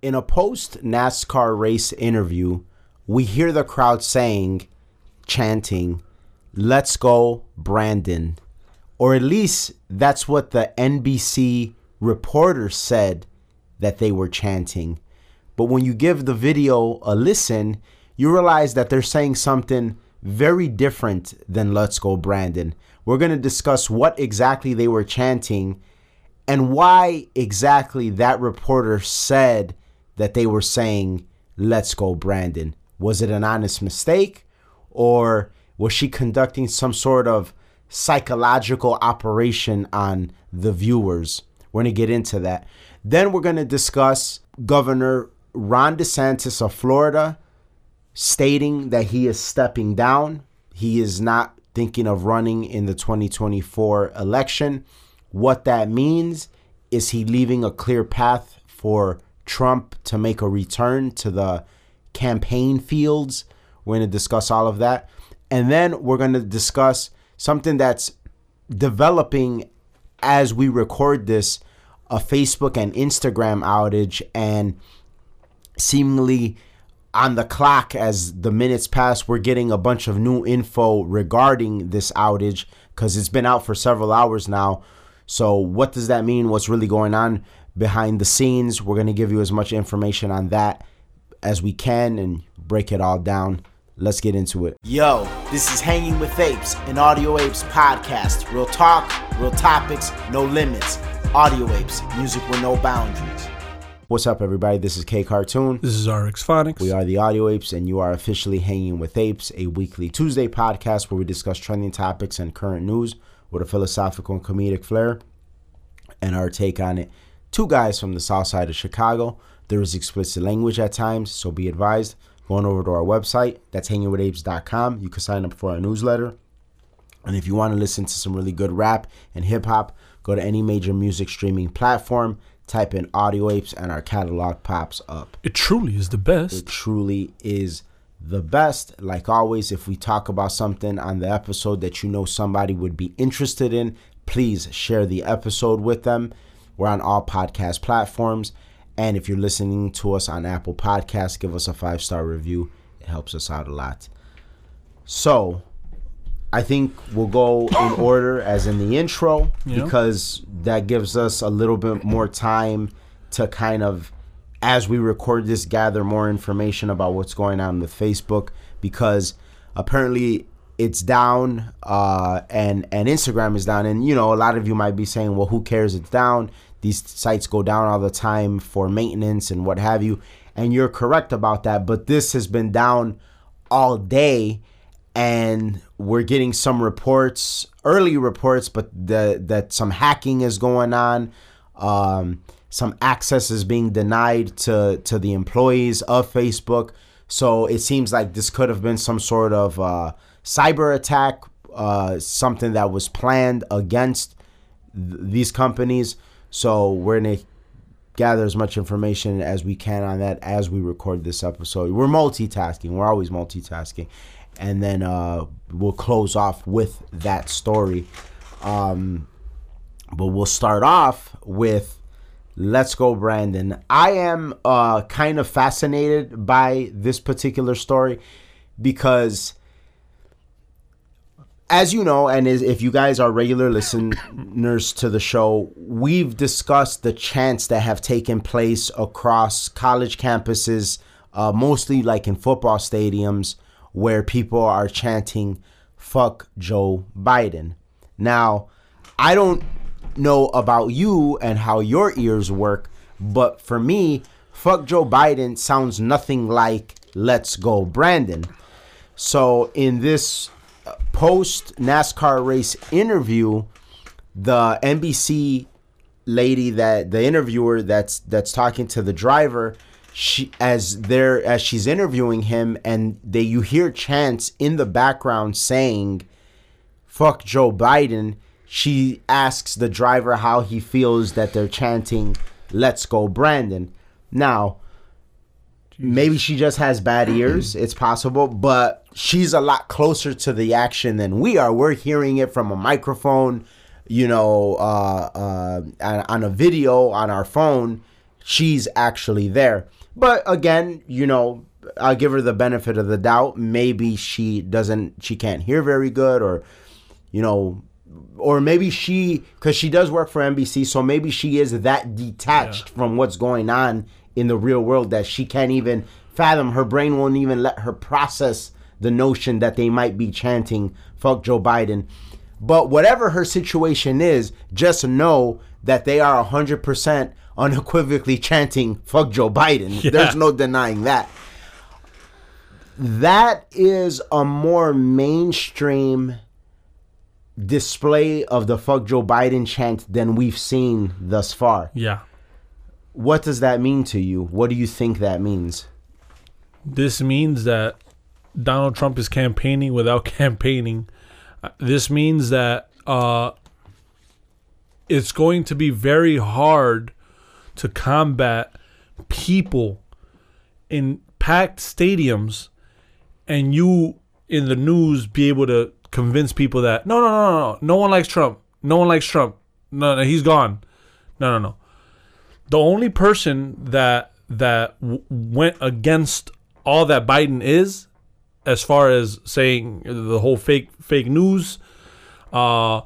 In a post NASCAR race interview, we hear the crowd saying, chanting, Let's go, Brandon. Or at least that's what the NBC reporter said that they were chanting. But when you give the video a listen, you realize that they're saying something very different than Let's Go Brandon. We're going to discuss what exactly they were chanting and why exactly that reporter said that they were saying, Let's go, Brandon. Was it an honest mistake? Or was she conducting some sort of psychological operation on the viewers? We're going to get into that. Then we're going to discuss Governor Ron DeSantis of Florida stating that he is stepping down. He is not thinking of running in the 2024 election. What that means is he leaving a clear path for Trump to make a return to the campaign fields. We're going to discuss all of that. And then we're going to discuss something that's developing as we record this a Facebook and Instagram outage and seemingly on the clock as the minutes pass we're getting a bunch of new info regarding this outage cuz it's been out for several hours now so what does that mean what's really going on behind the scenes we're going to give you as much information on that as we can and break it all down let's get into it yo this is hanging with apes an audio apes podcast real talk real topics no limits audio apes music with no boundaries What's up, everybody? This is K Cartoon. This is RX Phonics. We are the Audio Apes, and you are officially hanging with Apes, a weekly Tuesday podcast where we discuss trending topics and current news with a philosophical and comedic flair and our take on it. Two guys from the south side of Chicago. There is explicit language at times, so be advised. Going over to our website, that's hangingwithapes.com. You can sign up for our newsletter. And if you want to listen to some really good rap and hip hop, go to any major music streaming platform type in audio apes and our catalog pops up it truly is the best it truly is the best like always if we talk about something on the episode that you know somebody would be interested in please share the episode with them we're on all podcast platforms. And if you're listening to us on apple podcasts give us a five star review. It helps us out a lot. So I think we'll go in order as in the intro Yeah. because that gives us a little bit more time to kind of, as we record this, gather more information about what's going on with Facebook because apparently it's down uh, and and Instagram is down. And you know a lot of you might be saying well who cares? It's down these sites go down all the time for maintenance and what have you and you're correct about that but this has been down all day and we're getting some reports, early reports, but the, that some hacking is going on. Um, some access is being denied to to the employees of Facebook. So it seems like this could have been some sort of uh, cyber attack, uh, something that was planned against th- these companies. So we're gonna gather as much information as we can on that as we record this episode. We're multitasking. We're always multitasking and then uh, we'll close off with that story. Um, but we'll start off with Let's Go Brandon. I am uh, kind of fascinated by this particular story because, as you know, and as- if you guys are regular listeners to the show, we've discussed the chants that have taken place across college campuses, uh, mostly like in football stadiums where people are chanting fuck Joe Biden. Now, I don't know about you and how your ears work, but for me, fuck Joe Biden sounds nothing like let's go Brandon. So in this post NASCAR race interview, the NBC lady that the interviewer that's that's talking to the driver she as they're as she's interviewing him and they you hear chants in the background saying fuck Joe Biden she asks the driver how he feels that they're chanting let's go Brandon. Now maybe she just has bad ears it's possible but she's a lot closer to the action than we are we're hearing it from a microphone you know uh, uh, on on a video on our phone she's actually there. But again, you know, I'll give her the benefit of the doubt. Maybe she doesn't, she can't hear very good, or you know, or maybe she, because she does work for NBC, so maybe she is that detached from what's going on in the real world that she can't even fathom. Her brain won't even let her process the notion that they might be chanting "fuck Joe Biden." But whatever her situation is, just know that they are 100% unequivocally chanting fuck Joe Biden. Yeah. There's no denying that. That is a more mainstream display of the fuck Joe Biden chant than we've seen thus far. Yeah. What does that mean to you? What do you think that means? This means that Donald Trump is campaigning without campaigning. This means that uh, it's going to be very hard to combat people in packed stadiums and you in the news be able to convince people that no, no, no, no, no, no one likes Trump. No one likes Trump. No, no, he's gone. No, no, no. The only person that that w- went against all that Biden is, as far as saying the whole fake fake news, uh,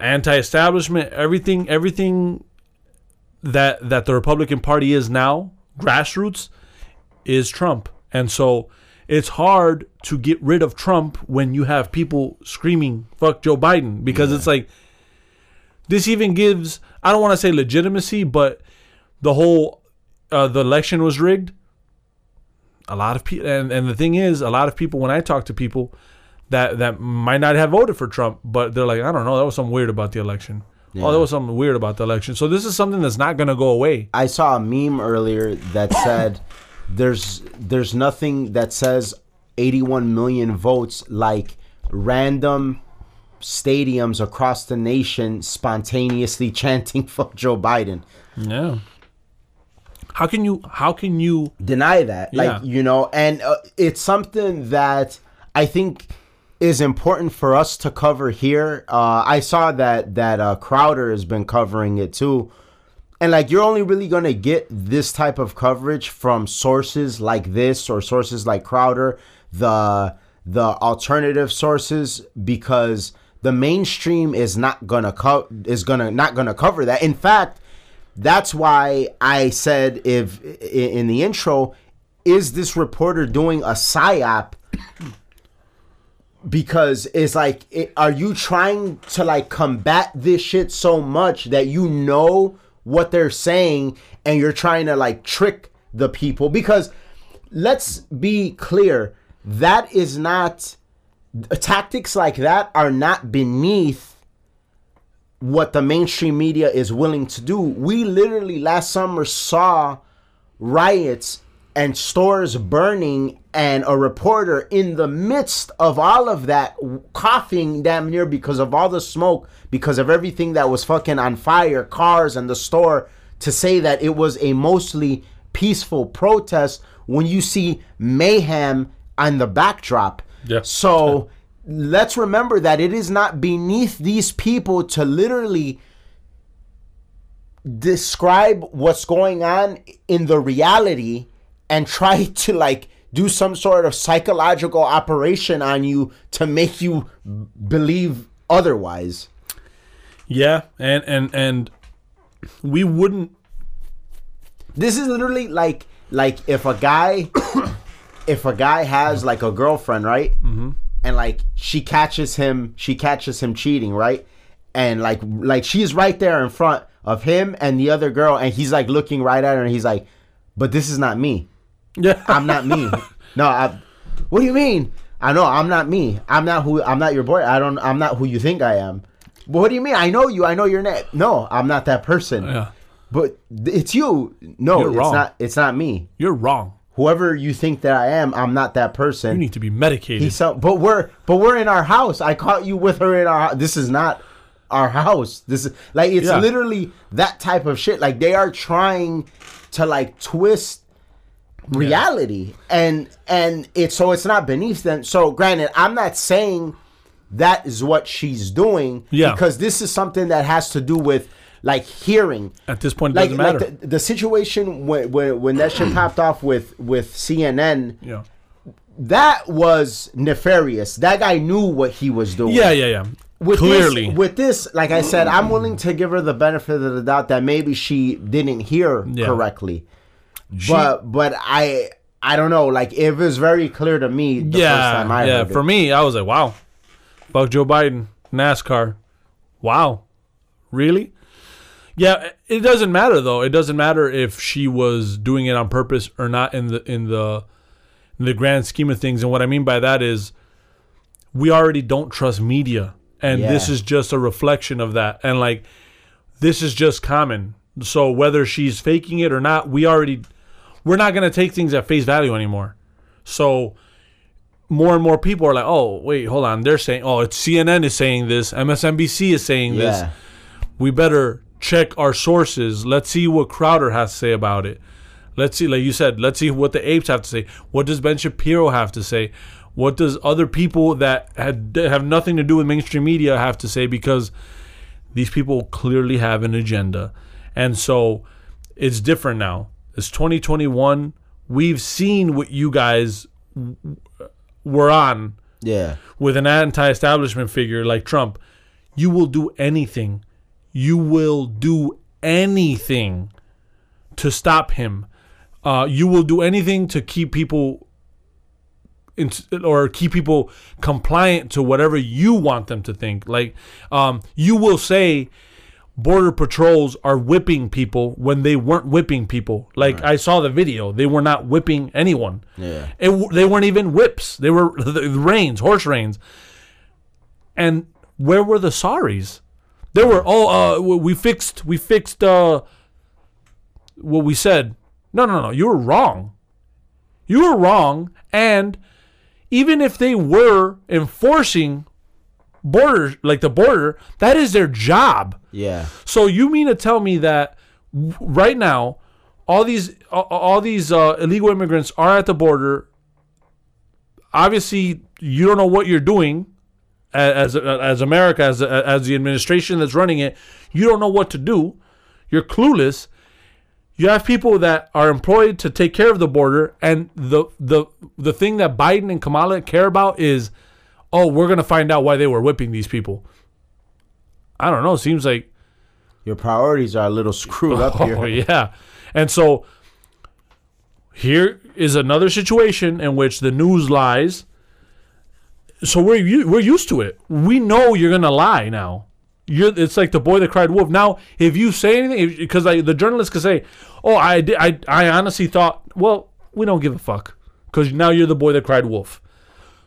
anti-establishment, everything, everything that that the Republican Party is now, grassroots, is Trump, and so it's hard to get rid of Trump when you have people screaming "fuck Joe Biden" because it's like this even gives I don't want to say legitimacy, but the whole uh, the election was rigged. A lot of people, and, and the thing is, a lot of people when I talk to people that that might not have voted for Trump, but they're like, I don't know, that was something weird about the election. Oh, there was something weird about the election. So this is something that's not going to go away. I saw a meme earlier that said there's there's nothing that says 81 million votes like random stadiums across the nation spontaneously chanting fuck Joe Biden. Yeah. How can you? How can you? Deny that. Yeah. Like, you know, and uh, it's something that I think is important for us to cover here. Uh, I saw that that uh, Crowder has been covering it too. And like you're only really gonna get this type of coverage from sources like this or sources like Crowder, the the alternative sources, because the mainstream is not gonna co- is gonna not gonna cover that. In fact, that's why I said if in the intro, is this reporter doing a psyop? Because it's like, it, are you trying to like combat this shit so much that you know what they're saying and you're trying to like trick the people? Because let's be clear, that is not tactics like that are not beneath what the mainstream media is willing to do. We literally last summer saw riots and stores burning and a reporter in the midst of all of that coughing damn near because of all the smoke because of everything that was fucking on fire cars and the store to say that it was a mostly peaceful protest when you see mayhem on the backdrop Yeah. so let's remember that it is not beneath these people to literally describe what's going on in the reality and try to like do some sort of psychological operation on you to make you believe otherwise. Yeah, and and and we wouldn't. This is literally like like if a guy if a guy has like a girlfriend, right? Mm-hmm. And like she catches him, she catches him cheating, right? And like like she's right there in front of him and the other girl, and he's like looking right at her, and he's like, "But this is not me. Yeah, I'm not me. no, I, what do you mean? I know I'm not me. I'm not who. I'm not your boy. I don't. I'm not who you think I am. But what do you mean? I know you. I know your name. No, I'm not that person. Yeah. But it's you. No, You're it's wrong. not. It's not me. you're wrong. Whoever you think that I am, I'm not that person. You need to be medicated. So, but we're but we're in our house. I caught you with her in our. This is not our house. This is like it's Yeah. literally that type of shit. Like they are trying to like twist reality and and it's so it's not beneath them. So granted, I'm not saying that is what she's doing Yeah. because this is something that has to do with like hearing. At this point, it Like, doesn't matter. like the, the situation when, when when that shit popped off with with CNN, yeah. that was nefarious. That guy knew what he was doing. Yeah, yeah, yeah. with Clearly. this, with this, like I said, I'm willing to give her the benefit of the doubt that maybe she didn't hear Yeah. correctly. but but I I don't know. Like it was very clear to me the yeah, first time I yeah. For me, I was like, wow, fuck Joe Biden, NASCAR, wow, really? Yeah, it doesn't matter though. It doesn't matter if she was doing it on purpose or not in the in the in the grand scheme of things. And what I mean by that is, we already don't trust media, and this is just a reflection of that. And like, this is just common. So whether she's faking it or not, we already we're not gonna take things at face value anymore. So more and more people are like, oh, wait, hold on. They're saying, oh, it's CNN is saying this, MSNBC is saying this. We better check our sources. Let's see what Crowder has to say about it. Let's see, like you said, let's see what the apes have to say. What does Ben Shapiro have to say? What does other people that had have nothing to do with mainstream media have to say? Because these people clearly have an agenda, and so it's different now. It's 2021. We've seen what you guys were on yeah, with an anti-establishment figure like Trump, you will do anything. You will do anything to stop him. Uh, you will do anything to keep people in, or keep people compliant to whatever you want them to think. Like um, you will say border patrols are whipping people when they weren't whipping people. Like I saw the video, they were not whipping anyone. Yeah. It, they weren't even whips. They were the reins, horse reins. And where were the sorries? There were oh uh we fixed we fixed uh what we said. No, no, no. You were wrong. You were wrong and even if they were enforcing border like the border, that is their job. yeah, So you mean to tell me that right now, all these all, all these uh, illegal immigrants are at the border? Obviously, you don't know what you're doing as as America, as as the administration that's running it. You don't know what to do. You're clueless. You have people that are employed to take care of the border, and the the the thing that Biden and Kamala care about is, oh, we're gonna find out why they were whipping these people. I don't know. It seems like your priorities are a little screwed up here. Oh yeah, and so here is another situation in which the news lies. So we're we're used to it. We know you're gonna lie now. You're, it's like the boy that cried wolf. Now, if you say anything, because the journalist could say, "Oh, I did, I I honestly thought," well, we don't give a fuck because now you're the boy that cried wolf.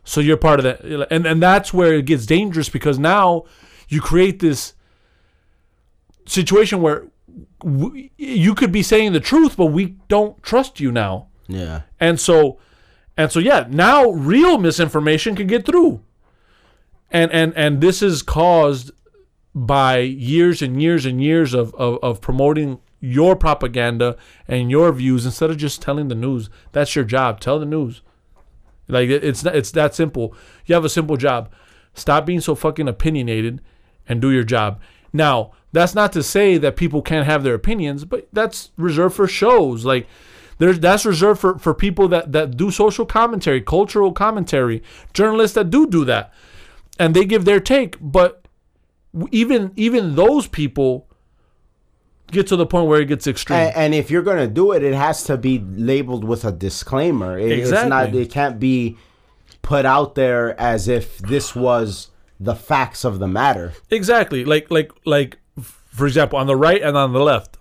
So you're part of that, and and that's where it gets dangerous because now you create this situation where w- you could be saying the truth, but we don't trust you now. Yeah, And so, and so, yeah, now real misinformation can get through. And and and this is caused by years and years and years of, of, of promoting your propaganda and your views instead of just telling the news. That's your job. Tell the news. Like it's it's that simple. You have a simple job. Stop being so fucking opinionated and do your job. Now, that's not to say that people can't have their opinions, but that's reserved for shows. Like there's that's reserved for, for people that, that do social commentary, cultural commentary, journalists that do do that. And they give their take, but even even those people get to the point where it gets extreme. and, and if you're gonna do it, it has to be labeled with a disclaimer. It, It's not. Exactly. It can't be put out there as if this was the facts of the matter. Exactly. Like like like for example, on the right and on the left,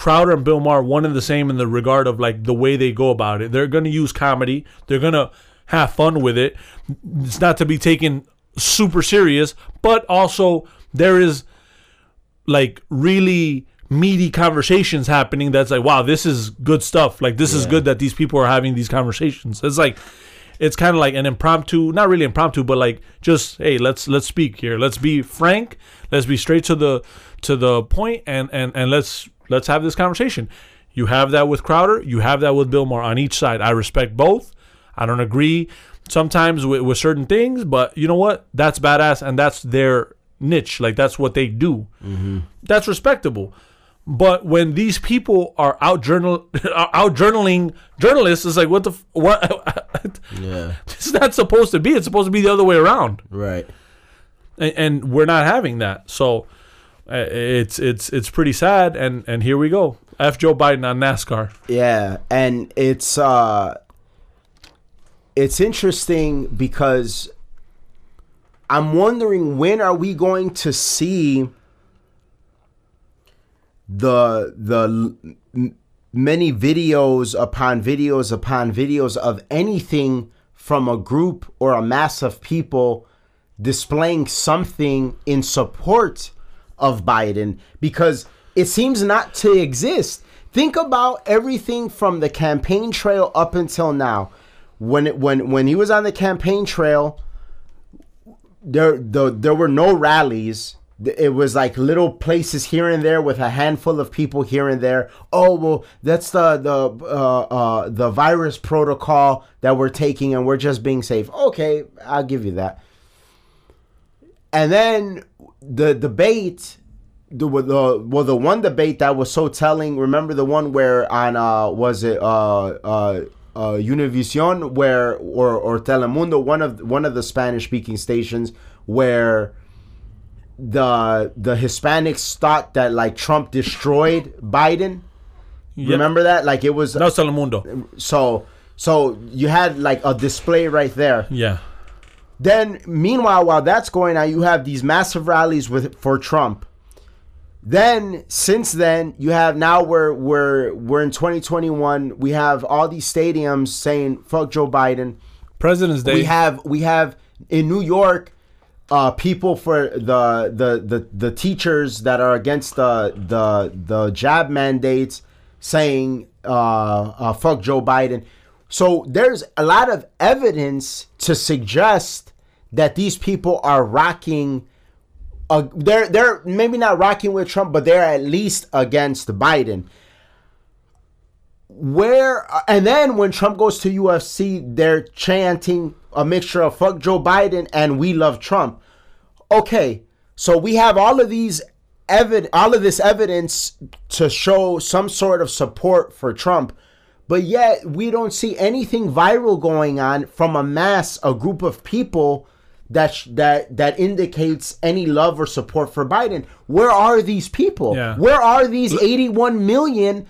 Crowder and Bill Maher one and the same in the regard of like the way they go about it. They're going to use comedy. They're going to have fun with it. It's not to be taken super serious, but also there is like really meaty conversations happening that's like wow this is good stuff like this is good that these people are having these conversations it's like it's kind of like an impromptu not really impromptu but like just hey let's let's speak here let's be frank let's be straight to the to the point and and and let's let's have this conversation you have that with crowder you have that with bill maher on each side i respect both i don't agree sometimes with, with certain things but you know what that's badass and that's their niche. Like that's what they do. Mm-hmm. That's respectable. But when these people are out journal out journaling journalists, it's like what the f- what? Yeah. it's not supposed to be. It's supposed to be the other way around, Right. and, and we're not having that. So it's it's it's pretty sad. And and here we go. F Joe Biden on NASCAR. Yeah, and it's uh it's interesting because I'm wondering when are we going to see the the many videos upon videos upon videos of anything from a group or a mass of people displaying something in support of Biden because it seems not to exist. Think about everything from the campaign trail up until now. When it, when when he was on the campaign trail, there the, there were no rallies. It was like little places here and there with a handful of people here and there. Oh well, that's the the uh, uh, the virus protocol that we're taking, and we're just being safe. Okay, I'll give you that. And then the debate, the, the well, the one debate that was so telling. Remember the one where on uh was it uh uh uh Univision where or or Telemundo, one of one of the Spanish speaking stations where the the Hispanics thought that like Trump destroyed Biden. Yeah. Remember that? Like it was no Telemundo. so so you had like a display right there. Yeah. Then, meanwhile, while that's going on, you have these massive rallies with for Trump. Then, since then, you have now we're we're we're in 2021. We have all these stadiums saying "fuck Joe Biden." President's Day. We have we have in New York, uh, people for the the the the teachers that are against the the the jab mandates saying uh, uh, "fuck Joe Biden." So there's a lot of evidence to suggest that these people are rocking. Uh, they're they're maybe not rocking with Trump, but they're at least against Biden where and then when Trump goes to UFC, they're chanting a mixture of fuck Joe Biden and we love Trump. Okay, so we have all of these evid all of this evidence to show some sort of support for Trump, but yet we don't see anything viral going on from a mass, a group of people that sh- that that indicates any love or support for Biden. Where are these people? Yeah. Where are these 81 million?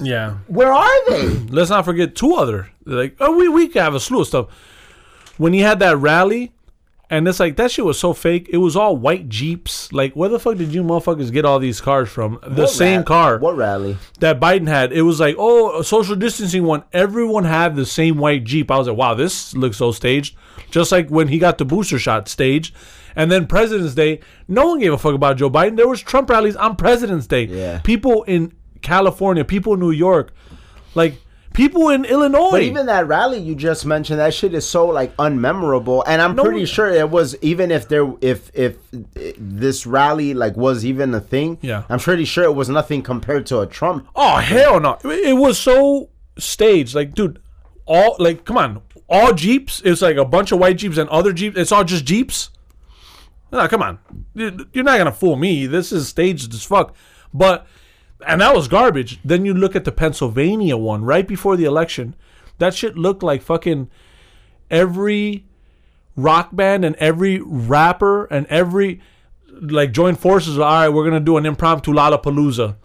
yeah. Where are they? Let's not forget two other. Like, oh, we we could have a slew of stuff. When he had that rally, and it's like that shit was so fake. It was all white jeeps. Like, where the fuck did you motherfuckers get all these cars from? The What same ra- car What rally? that Biden had. It was like, oh, a social distancing one. Everyone had the same white jeep. I was like, wow, this looks so staged. Just like when he got the booster shot staged. And then President's Day, no one gave a fuck about Joe Biden. There was Trump rallies on President's Day. Yeah. People in California, people in New York, like people in Illinois. But even that rally you just mentioned, that shit is so like unmemorable. And I'm No pretty sure it was even if there if if this rally like was even a thing. Yeah. I'm pretty sure it was nothing compared to a Trump. Oh hell no! It was so staged. Like, dude, all like, come on, all Jeeps. It's like a bunch of white Jeeps and other Jeeps. It's all just Jeeps. No, come on, You- you're not gonna fool me. This is staged as fuck. But and that was garbage. Then you look at the Pennsylvania one right before the election. That shit looked like fucking every rock band and every rapper and every like joined forces. All right, we're gonna do an impromptu Lollapalooza.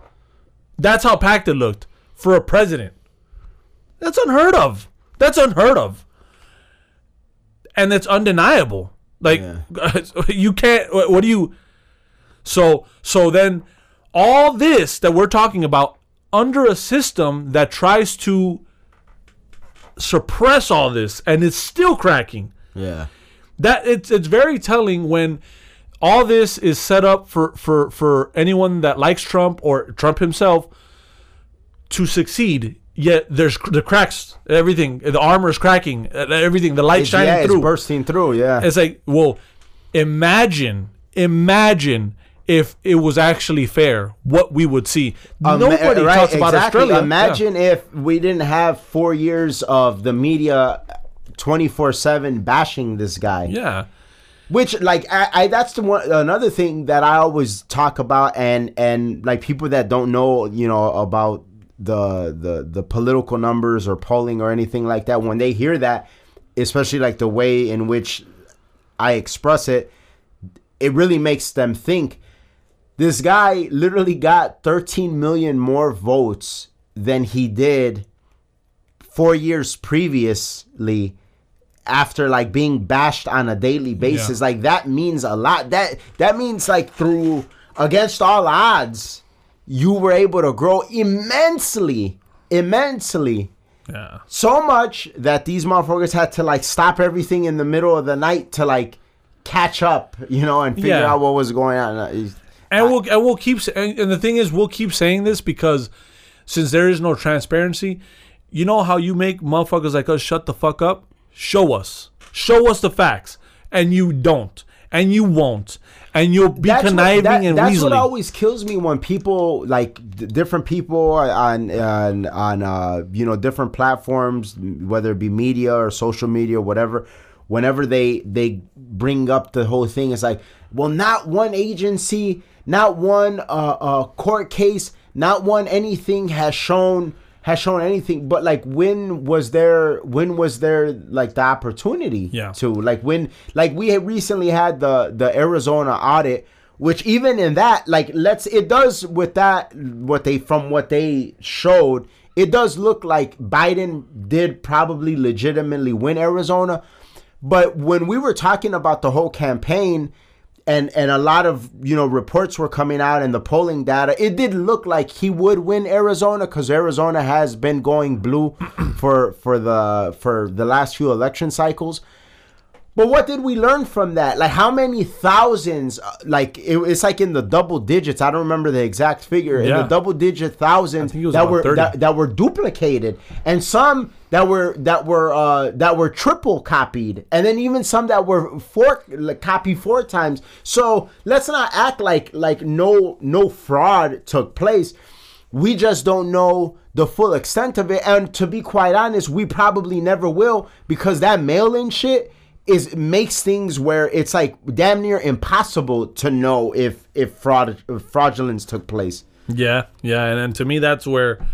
That's how packed it looked for a president. That's unheard of. That's unheard of. And it's undeniable. Like you can't what do you So so then all this that we're talking about under a system that tries to suppress all this and it's still cracking Yeah. that it's it's very telling when all this is set up for for for anyone that likes Trump or Trump himself to succeed. Yet there's the cracks, everything, the armor is cracking, everything, the light It's, shining yeah, through. it's bursting through. Yeah. It's like, well, imagine, imagine if it was actually fair, what we would see. Ima- Nobody right, talks about exactly. Australia. Imagine if we didn't have four years of the media 24 7 bashing this guy. Yeah. Which like I, I that's the one another thing that I always talk about and and like people that don't know you know about the the the political numbers or polling or anything like that when they hear that especially like the way in which I express it it really makes them think this guy literally got 13 million more votes than he did 4 years previously after like being bashed on a daily basis Yeah. like that means a lot that that means like through against all odds you were able to grow immensely immensely Yeah. so much that these motherfuckers had to like stop everything in the middle of the night to like catch up you know and figure Yeah. out what was going on uh, And we'll and we'll keep and and the thing is we'll keep saying this because since there is no transparency, you know how you make motherfuckers like us shut the fuck up? Show us. Show us the facts. And you don't. And you won't. And you'll be that's conniving what, that- and that's weaseling. what always kills me when people like d- different people on on on uh you know different platforms whether it be media or social media or whatever whenever they they bring up the whole thing it's like well not one agency not one uh, uh court case not one anything has shown has shown anything but like when was there when was there like the opportunity Yeah. to like when like we had recently had the the Arizona audit which even in that like let's it does with that what they from what they showed it does look like Biden did probably legitimately win Arizona but when we were talking about the whole campaign and and a lot of you know reports were coming out and the polling data it did look like he would win Arizona cuz Arizona has been going blue for for the for the last few election cycles but what did we learn from that? Like how many thousands? uh, Like it, it's like in the double digits. I don't remember the exact figure. In the double digit thousands think it was that were that, that were duplicated, and some that were that were uh, that were triple copied, and then even some that were four like, copied four times. So let's not act like like no no fraud took place. We just don't know the full extent of it, and to be quite honest, we probably never will because that mail-in shit is makes things where it's like damn near impossible to know if if fraud if fraudulence took place. Yeah, yeah, and, and to me that's where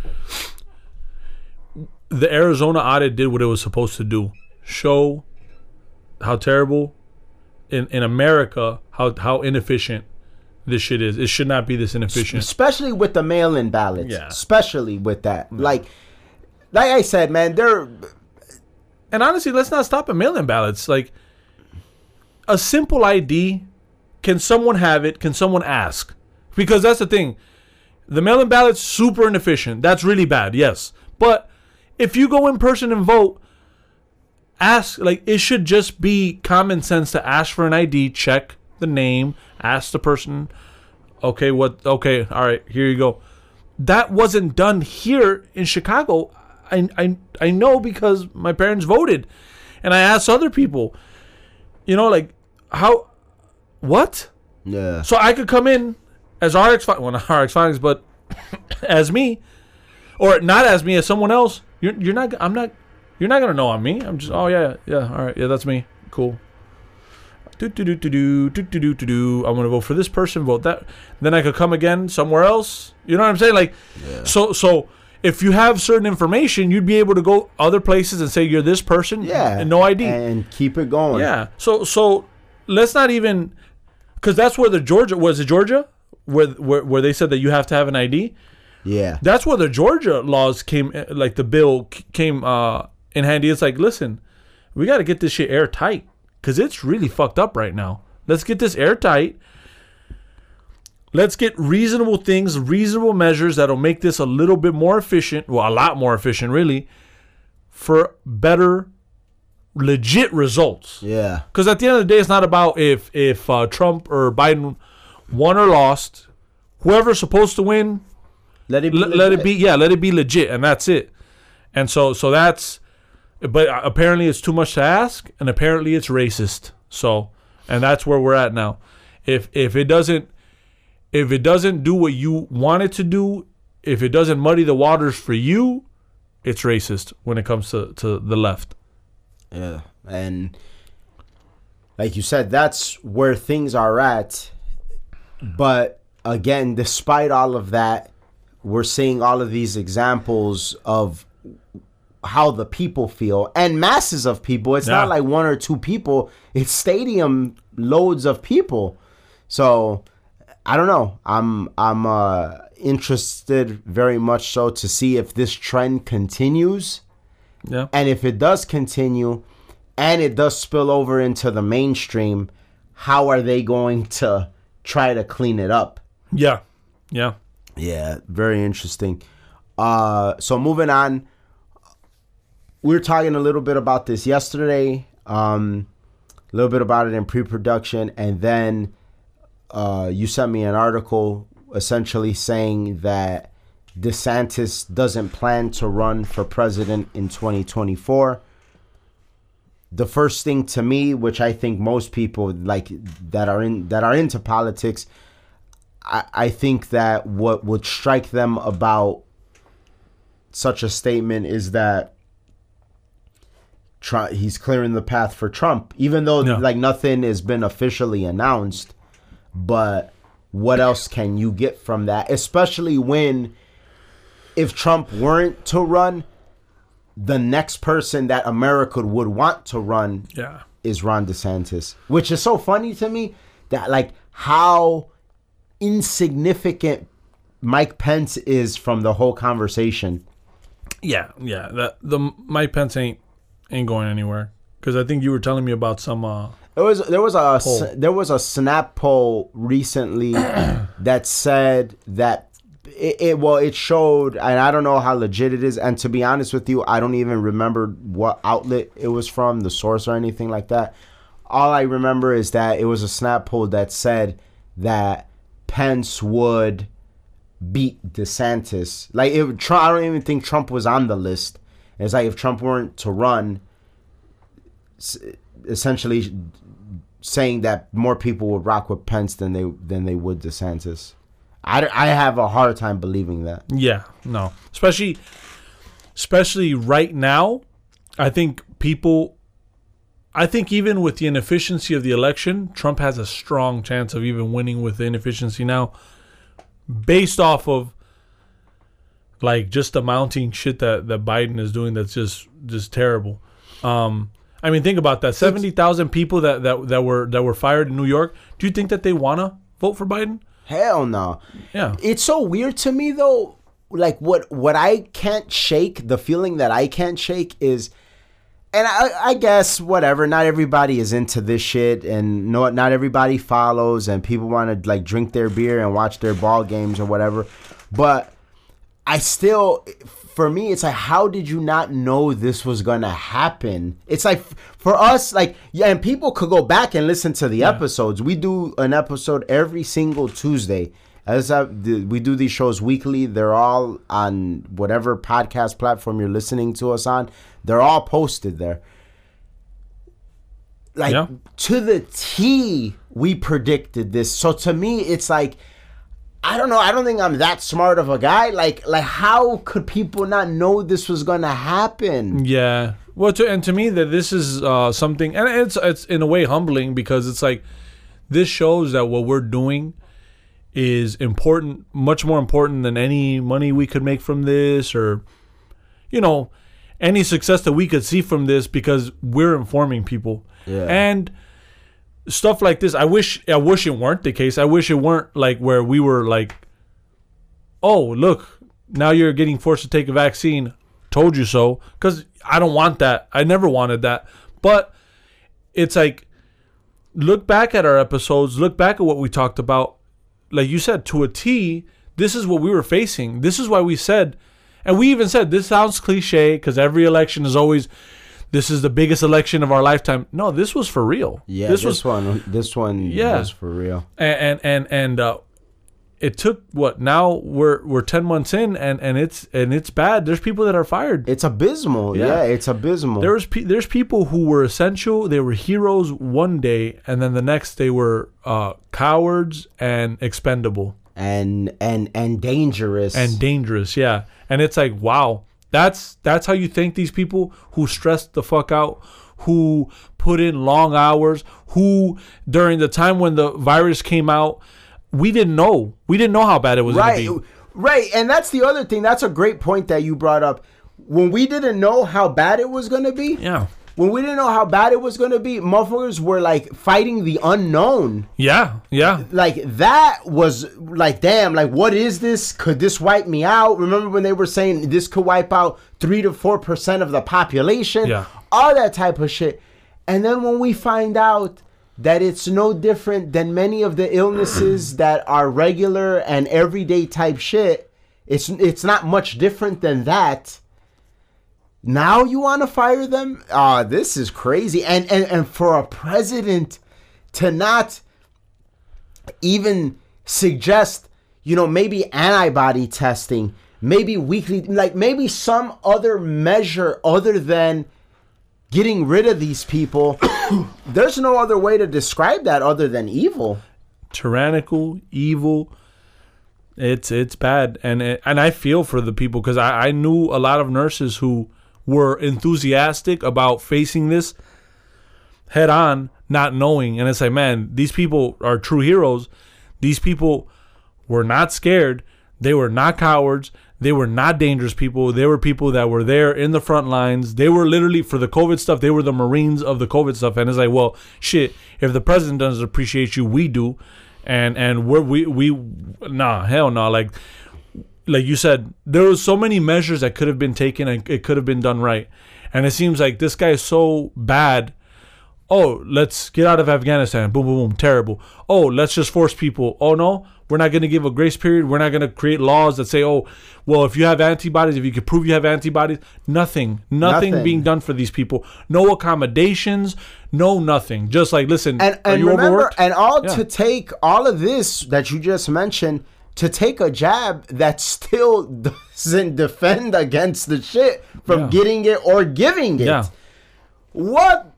the Arizona audit did what it was supposed to do. Show how terrible in in America how how inefficient this shit is. It should not be this inefficient. especially with the mail-in ballots. Yeah. especially with that. Mm. Like, like I said, man, they're And honestly, let's not stop at mail-in ballots. Like a simple ID, can someone have it? Can someone ask? Because that's the thing. The mail-in ballot's super inefficient. That's really bad. Yes, but if you go in person and vote, ask. Like it should just be common sense to ask for an ID, check the name, ask the person. Okay, what? Okay, all right. Here you go. That wasn't done here in Chicago. I, I, I know because my parents voted, and I asked other people. You know, like how, what? yeah. So I could come in as RX, well not RX Phonics, but as me, or not as me, as someone else. You're you're not. I'm not. You're not gonna know I'm me. I'm just. Oh yeah, yeah. All right, yeah, that's me. Cool. Do do do do do do do do do do. I'm gonna vote for this person. Vote that. Then I could come again somewhere else. You know what I'm saying? Like, so so. If you have certain information, you'd be able to go other places and say you're this person, Yeah, and no ID. and keep it going. Yeah. So so let's not even because that's where the Georgia was it Georgia where, where where they said that you have to have an ID. yeah, That's where the Georgia laws came eh, like the bill came uh in handy. It's like listen, we got to get this shit airtight because it's really fucked up right now. Let's get this airtight. Let's get reasonable things, reasonable measures that'll make this a little bit more efficient. Well, a lot more efficient, really, for better, legit results. yeah, Because at the end of the day, it's not about if if uh, Trump or Biden won or lost. Whoever's supposed to win, let it be. let, let it be. Yeah, let it be legit, and that's it. And so so that's. But uh, apparently, it's too much to ask, and apparently, it's racist. So, and that's where we're at now. If if it doesn't, if it doesn't do what you want it to do, if it doesn't muddy the waters for you, it's racist when it comes to to the left. Yeah, and like you said, that's where things are at. But again, despite all of that, we're seeing all of these examples of how the people feel and masses of people. It's Yeah. not like one or two people, it's stadium loads of people. So I don't know. I'm I'm uh interested very much so to see if this trend continues. Yeah. And if it does continue and it does spill over into the mainstream, how are they going to try to clean it up? Yeah. Yeah. Yeah, very interesting. Uh so moving on. We were talking a little bit about this yesterday. Um a little bit about it in pre-production and then uh you sent me an article essentially saying that DeSantis doesn't plan to run for president in 2024 the first thing to me which i think most people like that are in that are into politics i, I think that what would strike them about such a statement is that Trump, he's clearing the path for Trump, even though Yeah. like nothing has been officially announced. But what else can you get from that? Especially when, if Trump weren't to run, the next person that America would want to run Yeah. is Ron DeSantis, which is so funny to me that like how insignificant Mike Pence is from the whole conversation. Yeah. Yeah. That the Mike Pence ain't ain't going anywhere because I think you were telling me about some. uh There was there was a Poll. s- there was a snap poll recently that said that it, it well it showed and I don't know how legit it is and to be honest with you I don't even remember what outlet it was from the source or anything like that. All I remember is that it was a snap poll that said that Pence would beat DeSantis. Like it, Trump, I don't even think Trump was on the list. It's like if Trump weren't to run, s- essentially saying that more people would rock with Pence than they than they would DeSantis. I, I have a hard time believing that. Yeah. No. Especially, especially right now, I think people. I think even with the inefficiency of the election, Trump has a strong chance of even winning with the inefficiency now, based off of like just the mounting shit that that Biden is doing. That's just just terrible. Um, I mean, think about that: seventy thousand people that, that that were that were fired in New York. Do you think that they wanna vote for Biden? Hell no. Yeah. It's so weird to me though. Like what what I can't shake, the feeling that I can't shake is and I, I guess whatever. Not everybody is into this shit, and no, not everybody follows, and people want to like drink their beer and watch their ball games or whatever. But I still, for me, it's like, how did you not know this was gonna happen? It's like for us, like yeah, and people could go back and listen to the episodes. We do an episode every single Tuesday. As I, we do these shows weekly, they're all on whatever podcast platform you're listening to us on. They're all posted there. Like Yeah. to the T, we predicted this. So to me, it's like I don't know. I don't think I'm that smart of a guy. Like, like how could people not know this was gonna happen? Yeah. Well, to, and to me that this is uh, something, and it's it's in a way humbling because it's like this shows that what we're doing is important, much more important than any money we could make from this, or you know, any success that we could see from this because we're informing people. Yeah. And stuff like this, I wish I wish it weren't the case. I wish it weren't like where we were like, oh look, now you're getting forced to take a vaccine. Told you so. Because I don't want that. I never wanted that. But it's like, look back at our episodes. Look back at what we talked about. Like you said, to a T. This is what we were facing. This is why we said, and we even said this sounds cliche because every election is always. This is the biggest election of our lifetime. No, this was for real. Yeah, this this, was one, this one, Yeah. was for real. and and and, and uh, it took what now we're we're 10 months in and and it's and it's bad there's people that are fired It's abysmal. Yeah. Yeah, it's abysmal. there was pe- there's people who were essential they were heroes one day and then the next they were uh, cowards and expendable and and and dangerous. and dangerous yeah and it's like wow that's that's how you thank these people who stressed the fuck out who put in long hours, who during the time when the virus came out, we didn't know. We didn't know how bad it was right going to be. right and that's the other thing that's a great point that you brought up when we didn't know how bad it was going to be Yeah. When we didn't know how bad it was going to be motherfuckers were like fighting the unknown Yeah. Yeah. like that was like damn like what is this could this wipe me out remember when they were saying this could wipe out 3 to 4% of the population Yeah. all that type of shit and then when we find out that it's no different than many of the illnesses that are regular and everyday type shit it's it's not much different than that now you want to fire them ah this is crazy and, and and for a president to not even suggest, you know, maybe antibody testing, maybe weekly, like maybe some other measure other than getting rid of these people. There's no other way to describe that other than evil. tyrannical, evil. It's it's bad, and it, and I feel for the people because I, I knew a lot of nurses who were enthusiastic about facing this head on, not knowing, and it's like, man, these people are true heroes. These people were not scared. They were not cowards. They were not dangerous people. They were people that were there in the front lines. They were literally for the COVID stuff. They were the Marines of the COVID stuff. And it's like, well, shit. If the president doesn't appreciate you, we do. And and we're we we nah hell no. Like like you said, there was so many measures that could have been taken and it could have been done right. And it seems like this guy is so bad oh, let's get out of Afghanistan. Boom, boom, boom. Terrible. Oh, let's just force people. Oh, no, we're not going to give a grace period. We're not going to create laws that say, oh, well, if you have antibodies, if you can prove you have antibodies, nothing, nothing, Nothing. being done for these people. No accommodations, no nothing. Just like, listen, And are and you remember, overworked? and all Yeah. to take all of this that you just mentioned to take a jab that still doesn't defend against the shit from Yeah. getting it or giving it. yeah. What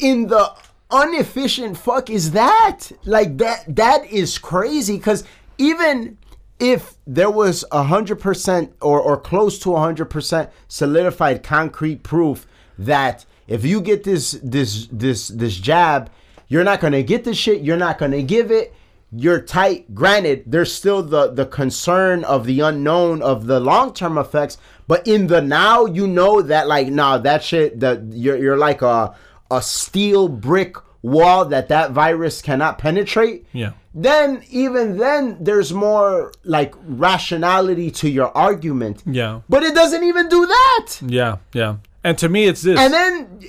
in the inefficient fuck is that? Like that that is crazy because even if there was a hundred percent or or close to a hundred percent solidified concrete proof that if you get this this this this jab, you're not gonna get the shit, you're not gonna give it. You're tight. Granted, there's still the the concern of the unknown of the long term effects, but in the now, you know that like nah, that shit that you're you're like a a steel brick wall that that virus cannot penetrate. Yeah. Then even then, there's more like rationality to your argument. Yeah. But it doesn't even do that. Yeah. Yeah. And to me, it's this. And then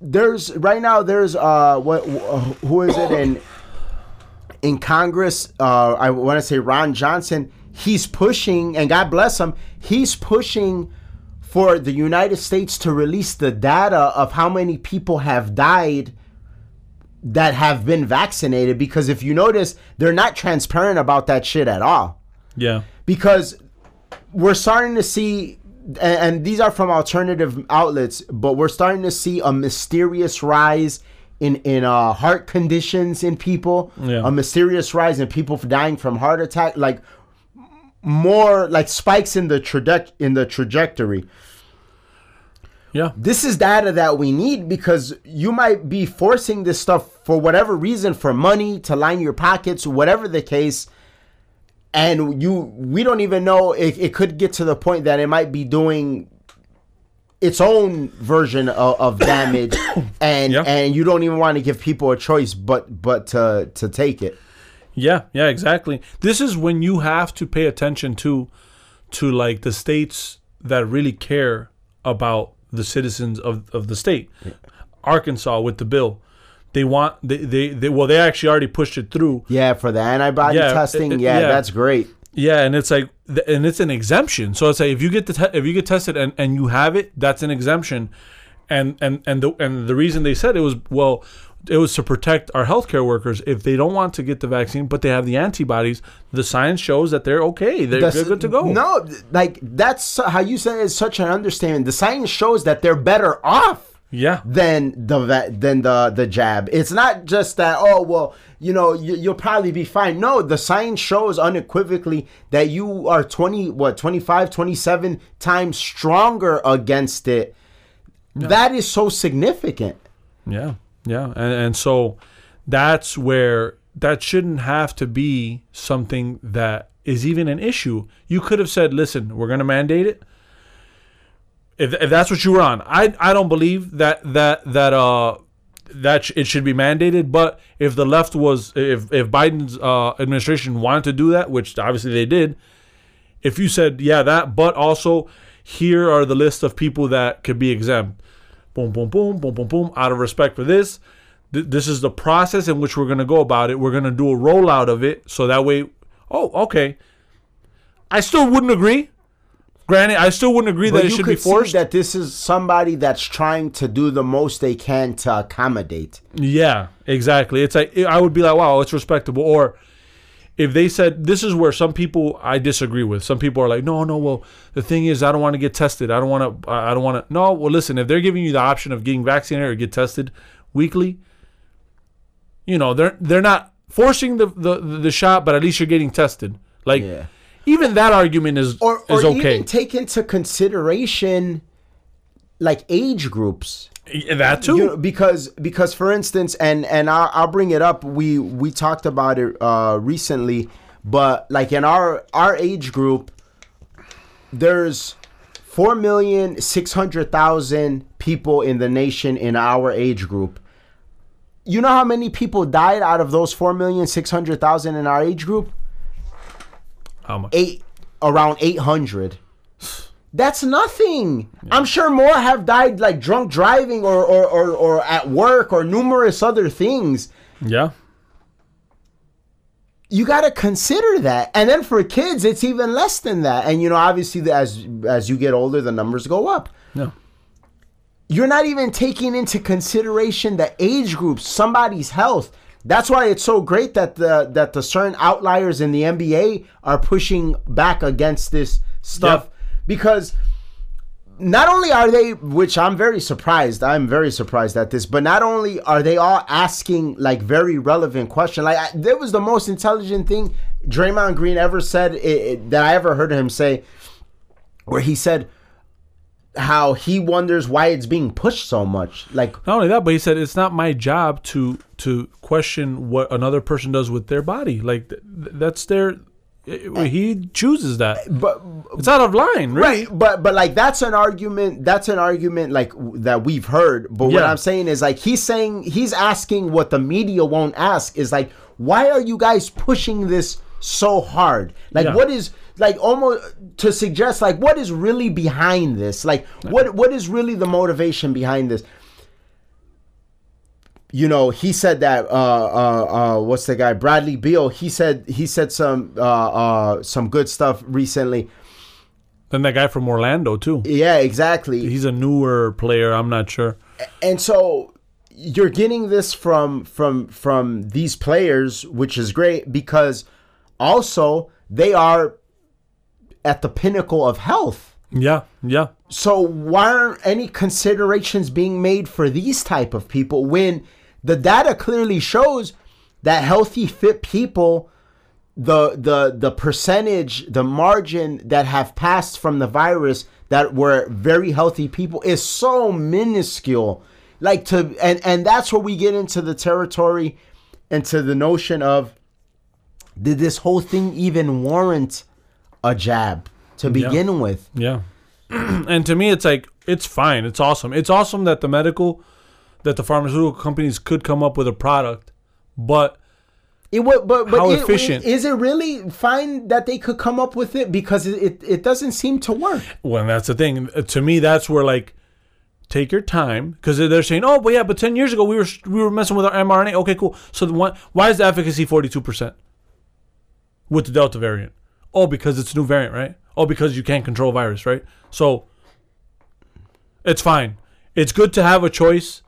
there's right now there's uh what wh- who is it in in Congress? Uh, I want to say Ron Johnson. He's pushing, and God bless him. He's pushing for the United States to release the data of how many people have died that have been vaccinated. Because if you notice, they're not transparent about that shit at all yeah. because we're starting to see and, and these are from alternative outlets but we're starting to see a mysterious rise in in uh, heart conditions in people Yeah. a mysterious rise in people dying from heart attack like more like spikes in the traje- in the trajectory Yeah. this is data that we need because you might be forcing this stuff for whatever reason for money to line your pockets whatever the case and you we don't even know it, it could get to the point that it might be doing its own version of, of damage and Yeah. and you don't even want to give people a choice but but to to take it Yeah, yeah, exactly. This is when you have to pay attention to to like the states that really care about the citizens of, of the state. Arkansas with the bill. They want they, they, they well they actually already pushed it through. yeah for the antibody Yeah, testing it- it- yeah, yeah. that's great Yeah, and it's like and it's an exemption. So it's like if you get the te- if you get tested and, and you have it, that's an exemption. And and and the and the reason they said it was well, it was to protect our healthcare workers if they don't want to get the vaccine, but they have the antibodies. The science shows that they're okay. They're, That's- good to go. No, like that's how you said it is such an understatement. The science shows that they're better off Yeah. than the than the the jab. It's not just that oh well, you know, you, you'll probably be fine. No, the science shows unequivocally that you are 20 what 25 27 times stronger against it That is so significant. Yeah, yeah, and and so that's where that shouldn't have to be something that is even an issue. You could have said, "Listen, we're going to mandate it." If, if that's what you were on, I I don't believe that that that uh that it should be mandated. But if the left was if if Biden's uh, administration wanted to do that, which obviously they did, if you said yeah that, but also here are the list of people that could be exempt boom, boom, boom, boom, boom, boom, out of respect for this. Th- this is the process in which we're going to go about it. We're going to do a rollout of it. So that way, oh, okay. I still wouldn't agree. Granted, I still wouldn't agree that it you should be forced. that this is somebody that's trying to do the most they can to accommodate. Yeah, exactly. It's like I would be like, wow, it's respectable. Or if they said this is where some people I disagree with. Some people are like, no, no. Well, the thing is, I don't want to get tested. I don't want to. I don't want to. No. Well, listen. If they're giving you the option of getting vaccinated or get tested weekly, you know, they're they're not forcing the the, the shot, but at least you're getting tested. Like Yeah. Even that argument is Or, is or okay. even take into consideration like age groups. that too. You know, because because for instance, and and I'll, I'll bring it up. We we talked about it uh, recently, but like in our our age group, there's four million six hundred thousand people in the nation in our age group. You know how many people died out of those four million six hundred thousand in our age group? How much? Eight around eight hundred. That's nothing. I'm sure more have died like drunk driving or, or, or, or at work or numerous other things. Yeah. You got to consider that. And then for kids, it's even less than that. And you know, obviously, as as you get older, the numbers go up. Yeah. You're not even taking into consideration the age groups, somebody's health. That's why it's so great that the that the certain outliers in the NBA are pushing back against this stuff Yep. because not only are they which I'm very surprised, I'm very surprised at this, but not only are they all asking like very relevant questions. Like I, there was the most intelligent thing Draymond Green ever said it, it- that I ever heard him say where he said how he wonders why it's being pushed so much. Like Not only that, but he said it's not my job to to question what another person does with their body. Like th- th- that's their. Eh, he chooses that. but It's out of line, really. right but but like that's an argument that's an argument like that we've heard but what i'm saying is like he's saying he's asking what the media won't ask is like why are you guys pushing this so hard like Yeah. what is like almost to suggest like what is really behind this like what what is really the motivation behind this you know, he said that uh uh uh what's the guy Bradley Beal? He said he said some uh uh some good stuff recently. Then that guy from Orlando too. Yeah, exactly. He's a newer player. I'm not sure. and so you're getting this from from from these players which is great because also they are at the pinnacle of health. Yeah, yeah, so why aren't any considerations being made for these type of people when the data clearly shows that healthy fit people the the the percentage the margin that have passed from the virus that were very healthy people is so minuscule. Like to and and that's where we get into the territory into the notion of did this whole thing even warrant a jab to begin with yeah. and to me, it's like it's fine. It's awesome. It's awesome that the medical, that the pharmaceutical companies could come up with a product, but It would, but but How it- efficient? is it really fine that they could come up with it because it, it, it doesn't seem to work. Well, that's the thing. To me, that's where like take your time because they're saying, oh, but yeah, but ten years ago we were we were messing with our mRNA. Okay, cool. So the one, why is the efficacy forty two percent with the Delta variant? Oh, because it's a new variant, right? Oh, because you can't control virus, right? So it's fine. It's good to have a choice.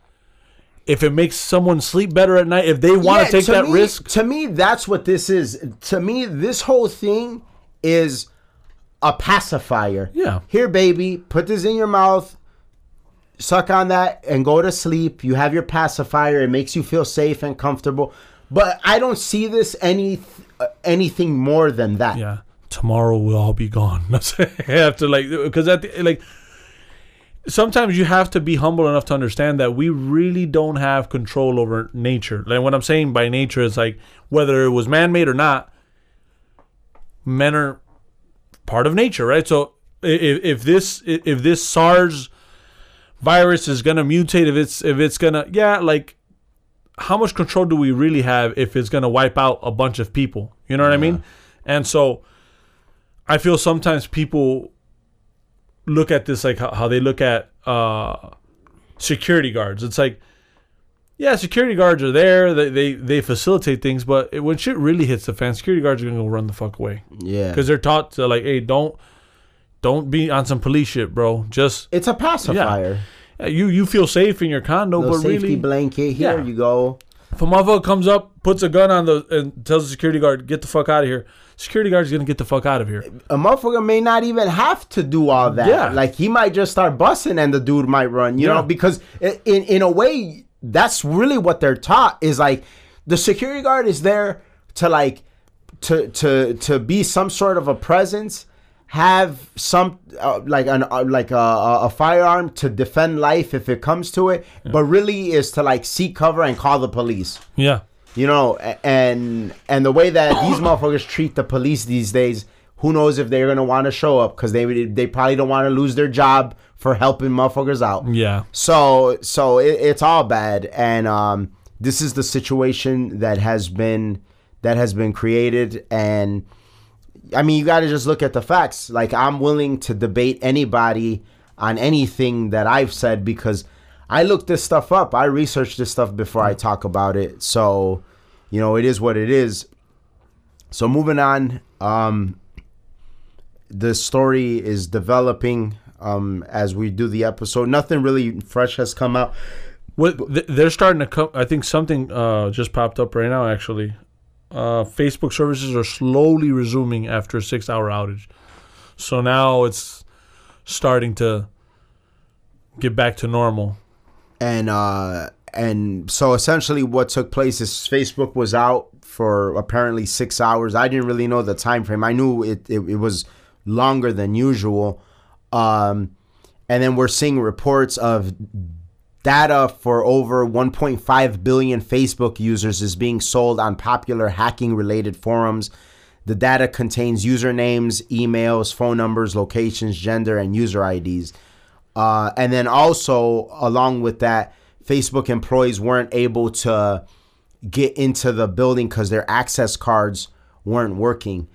If it makes someone sleep better at night, if they want Yeah, to take that me, risk, To me, that's what this is. To me, this whole thing is a pacifier. Yeah. Here, baby, put this in your mouth, suck on that, and go to sleep. You have your pacifier. It makes you feel safe and comfortable. But I don't see this any uh, anything more than that. yeah, tomorrow we'll all be gone. After like, because at the, like, sometimes you have to be humble enough to understand that we really don't have control over nature. Like what I'm saying by nature is like whether it was man-made or not, men are part of nature, right? So if, if this if this SARS virus is gonna mutate, if it's if it's gonna yeah, like how much control do we really have if it's gonna wipe out a bunch of people? You know what I mean? And so I feel sometimes people look at this like how, how they look at uh, security guards. It's like, yeah, security guards are there. They they, they facilitate things, but it, when shit really hits the fan, security guards are gonna go run the fuck away Yeah. because they're taught to like, hey, don't don't be on some police shit, bro. Just It's a pacifier. uh, you you feel safe in your condo, Little but safety really, blanket. Here Yeah. you go. If a motherfucker comes up, puts a gun on the and tells the security guard, get the fuck out of here. Security guard's gonna get the fuck out of here. A motherfucker may not even have to do all that. Yeah. Like he might just start busting and the dude might run, you Yeah. know, because in in a way that's really what they're taught is like the security guard is there to like to to to be some sort of a presence have some uh, like an uh, like a, a firearm to defend life if it comes to it but really is to like seek cover and call the police. Yeah, you know, and and the way that these motherfuckers treat the police these days, who knows if they're gonna want to show up because they they probably don't want to lose their job for helping motherfuckers out. yeah, So so it, it's all bad, and um, this is the situation that has been that has been created, and I mean you got to just look at the facts. Like I'm willing to debate anybody on anything that I've said because I looked this stuff up. I researched this stuff before I talk about it. So you know it is what it is. So moving on, um, the story is developing um, as we do the episode. Nothing really fresh has come out. What they're starting to come. I think something uh, just popped up right now. Actually, uh, Facebook services are slowly resuming after a six-hour outage. So now it's starting to get back to normal. and uh and so essentially what took place is facebook was out for apparently six hours i didn't really know the time frame i knew it it, it was longer than usual um and then we're seeing reports of data for over 1.5 billion facebook users is being sold on popular hacking related forums the data contains usernames emails phone numbers locations gender and user ids uh, and then also along with that, Facebook employees weren't able to get into the building because their access cards weren't working.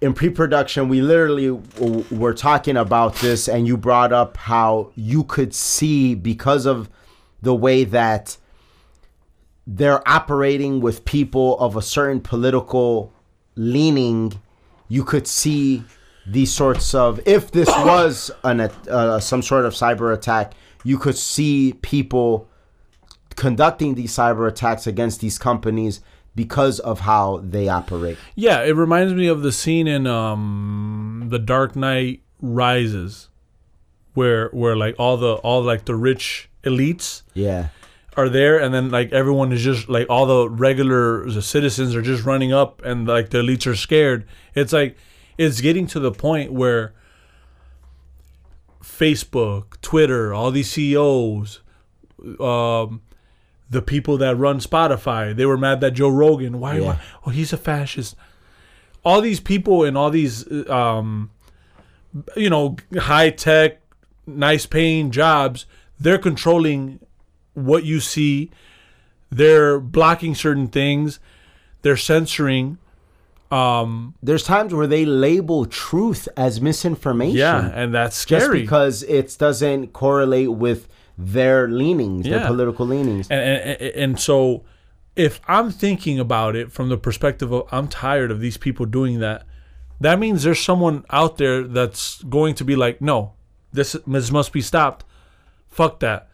In pre-production, we literally w- were talking about this, and you brought up how you could see because of the way that they're operating with people of a certain political leaning, you could see these sorts of if this was an uh, some sort of cyber attack, you could see people conducting these cyber attacks against these companies because of how they operate. Yeah, it reminds me of the scene in um, The Dark Knight Rises, where where like all the all like the rich elites Yeah. are there, and then like everyone is just like all the regular citizens are just running up, and like the elites are scared. It's like it's getting to the point where Facebook, Twitter, all these CEOs, um, the people that run Spotify, they were mad that Joe Rogan, why, Yeah. why oh he's a fascist. All these people and all these um, you know, high tech, nice paying jobs, they're controlling what you see. They're blocking certain things. They're censoring. Um, There's times where they label truth as misinformation. yeah, and that's scary Just scary. because it doesn't correlate with their leanings, their political leanings. and, and and so if i'm thinking about it from the perspective of i'm tired of these people doing that that means there's someone out there that's going to be like no this this must be stopped. Fuck that.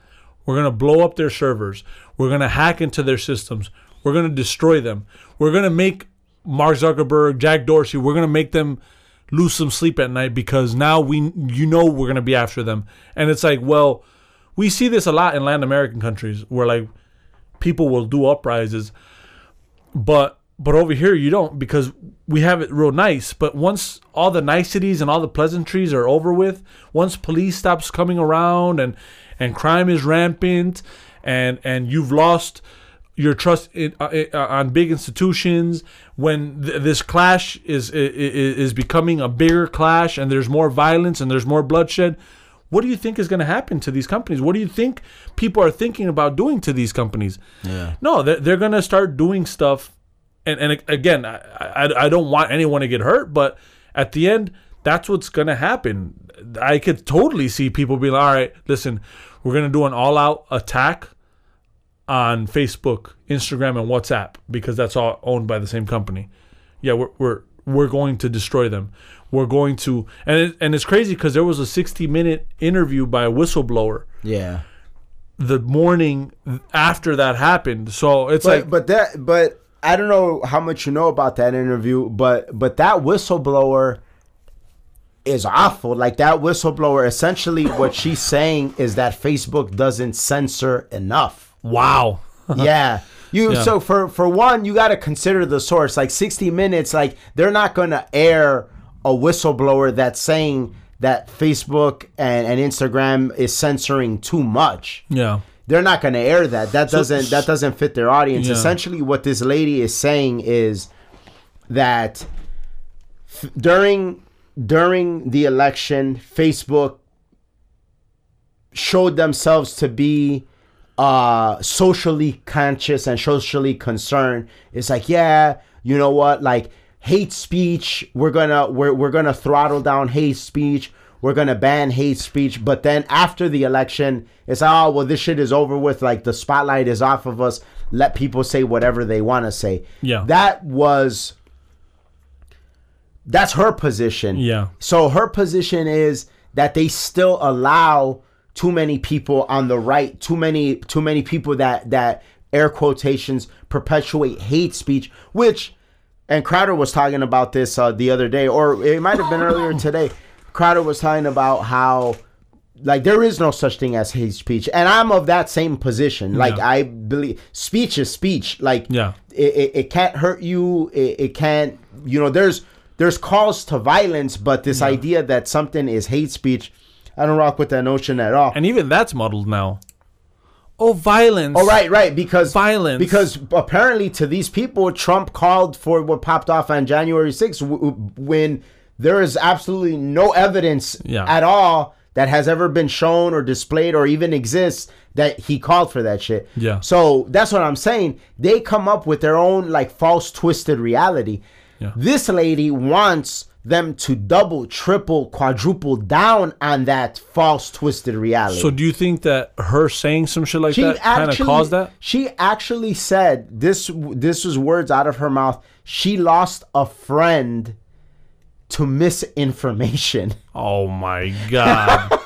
We're going to blow up their servers. We're going to hack into their systems. We're going to destroy them. We're going to make mark zuckerberg jack dorsey we're going to make them lose some sleep at night because now we you know we're going to be after them. And it's like well we see this a lot in Latin American countries where like people will do uprises, but but over here you don't because we have it real nice. But once all the niceties and all the pleasantries are over with, once police stops coming around and and crime is rampant, and and you've lost your trust in, uh, uh, on big institutions when th- this clash is, is is becoming a bigger clash and there's more violence and there's more bloodshed what do you think is going to happen to these companies what do you think people are thinking about doing to these companies Yeah. no they're, they're going to start doing stuff and, and again I, I, I don't want anyone to get hurt but at the end that's what's going to happen i could totally see people being like all right listen we're going to do an all-out attack on Facebook, Instagram, and WhatsApp because that's all owned by the same company. Yeah, we're we're we're going to destroy them. We're going to, and it, and it's crazy because there was a 60 minute interview by a whistleblower Yeah. the morning after that happened. So it's But like, but that but I don't know how much you know about that interview, but but that whistleblower is awful. Like that whistleblower, essentially, what she's saying is that Facebook doesn't censor enough. wow. yeah. You Yeah. so for for one, you got to consider the source. Like 60 minutes, like they're not going to air a whistleblower that's saying that Facebook and, and Instagram is censoring too much Yeah. they're not going to air that. That doesn't that doesn't fit their audience. Yeah. Essentially, what this lady is saying is that f- during during the election, Facebook showed themselves to be uh socially conscious and socially concerned it's like yeah you know what like hate speech we're gonna we're, we're gonna throttle down hate speech we're gonna ban hate speech but then after the election it's oh well this shit is over with like the spotlight is off of us let people say whatever they want to say Yeah. that was that's her position Yeah. so her position is that they still allow too many people on the right, too many too many people that that air quotations perpetuate hate speech, which and Crowder was talking about this uh, the other day, or it might have been earlier today. Crowder was talking about how like there is no such thing as hate speech, and I'm of that same position. Like Yeah. I believe speech is speech. Like Yeah. it, it, it can't hurt you. It, it can't you know there's there's calls to violence, but this idea that something is hate speech, I don't rock with that notion at all. And even that's muddled now. Oh, violence. Oh right, right. Because Violence. Because apparently, to these people, Trump called for what popped off on January 6th w- w- when there is absolutely no evidence Yeah. at all that has ever been shown or displayed or even exists that he called for that shit. Yeah. So that's what I'm saying. They come up with their own like false, twisted reality. Yeah. This lady wants them to double, triple, quadruple down on that false, twisted reality. So do you think that her saying some shit like She that kind of caused that? She actually said this. This was words out of her mouth. She lost a friend to misinformation. Oh my god.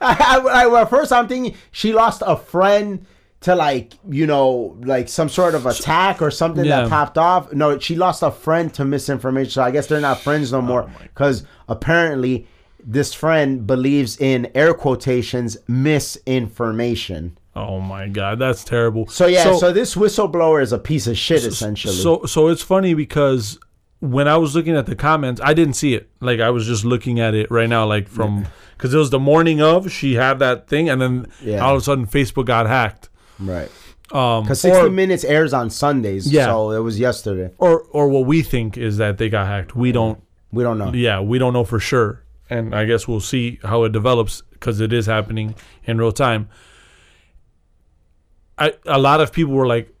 I, I, I- at first, I'm thinking she lost a friend to like you know like some sort of attack or something Yeah. that popped off. No, she lost a friend to misinformation. So I guess they're not friends no oh more because apparently this friend believes in air quotations misinformation. oh my god, that's terrible. So yeah, so, this whistleblower is a piece of shit essentially. So so it's funny because when I was looking at the comments, I didn't see it. Like I was just looking at it right now, like from because it was the morning of she had that thing, and then Yeah. all of a sudden Facebook got hacked. Right. Um, Because 60 or, Minutes airs on Sundays. Yeah. So it was yesterday. or or what we think is that they got hacked. We don't. We don't know. Yeah, we don't know for sure, and I guess we'll see how it develops because it is happening in real time. I a lot of people were like,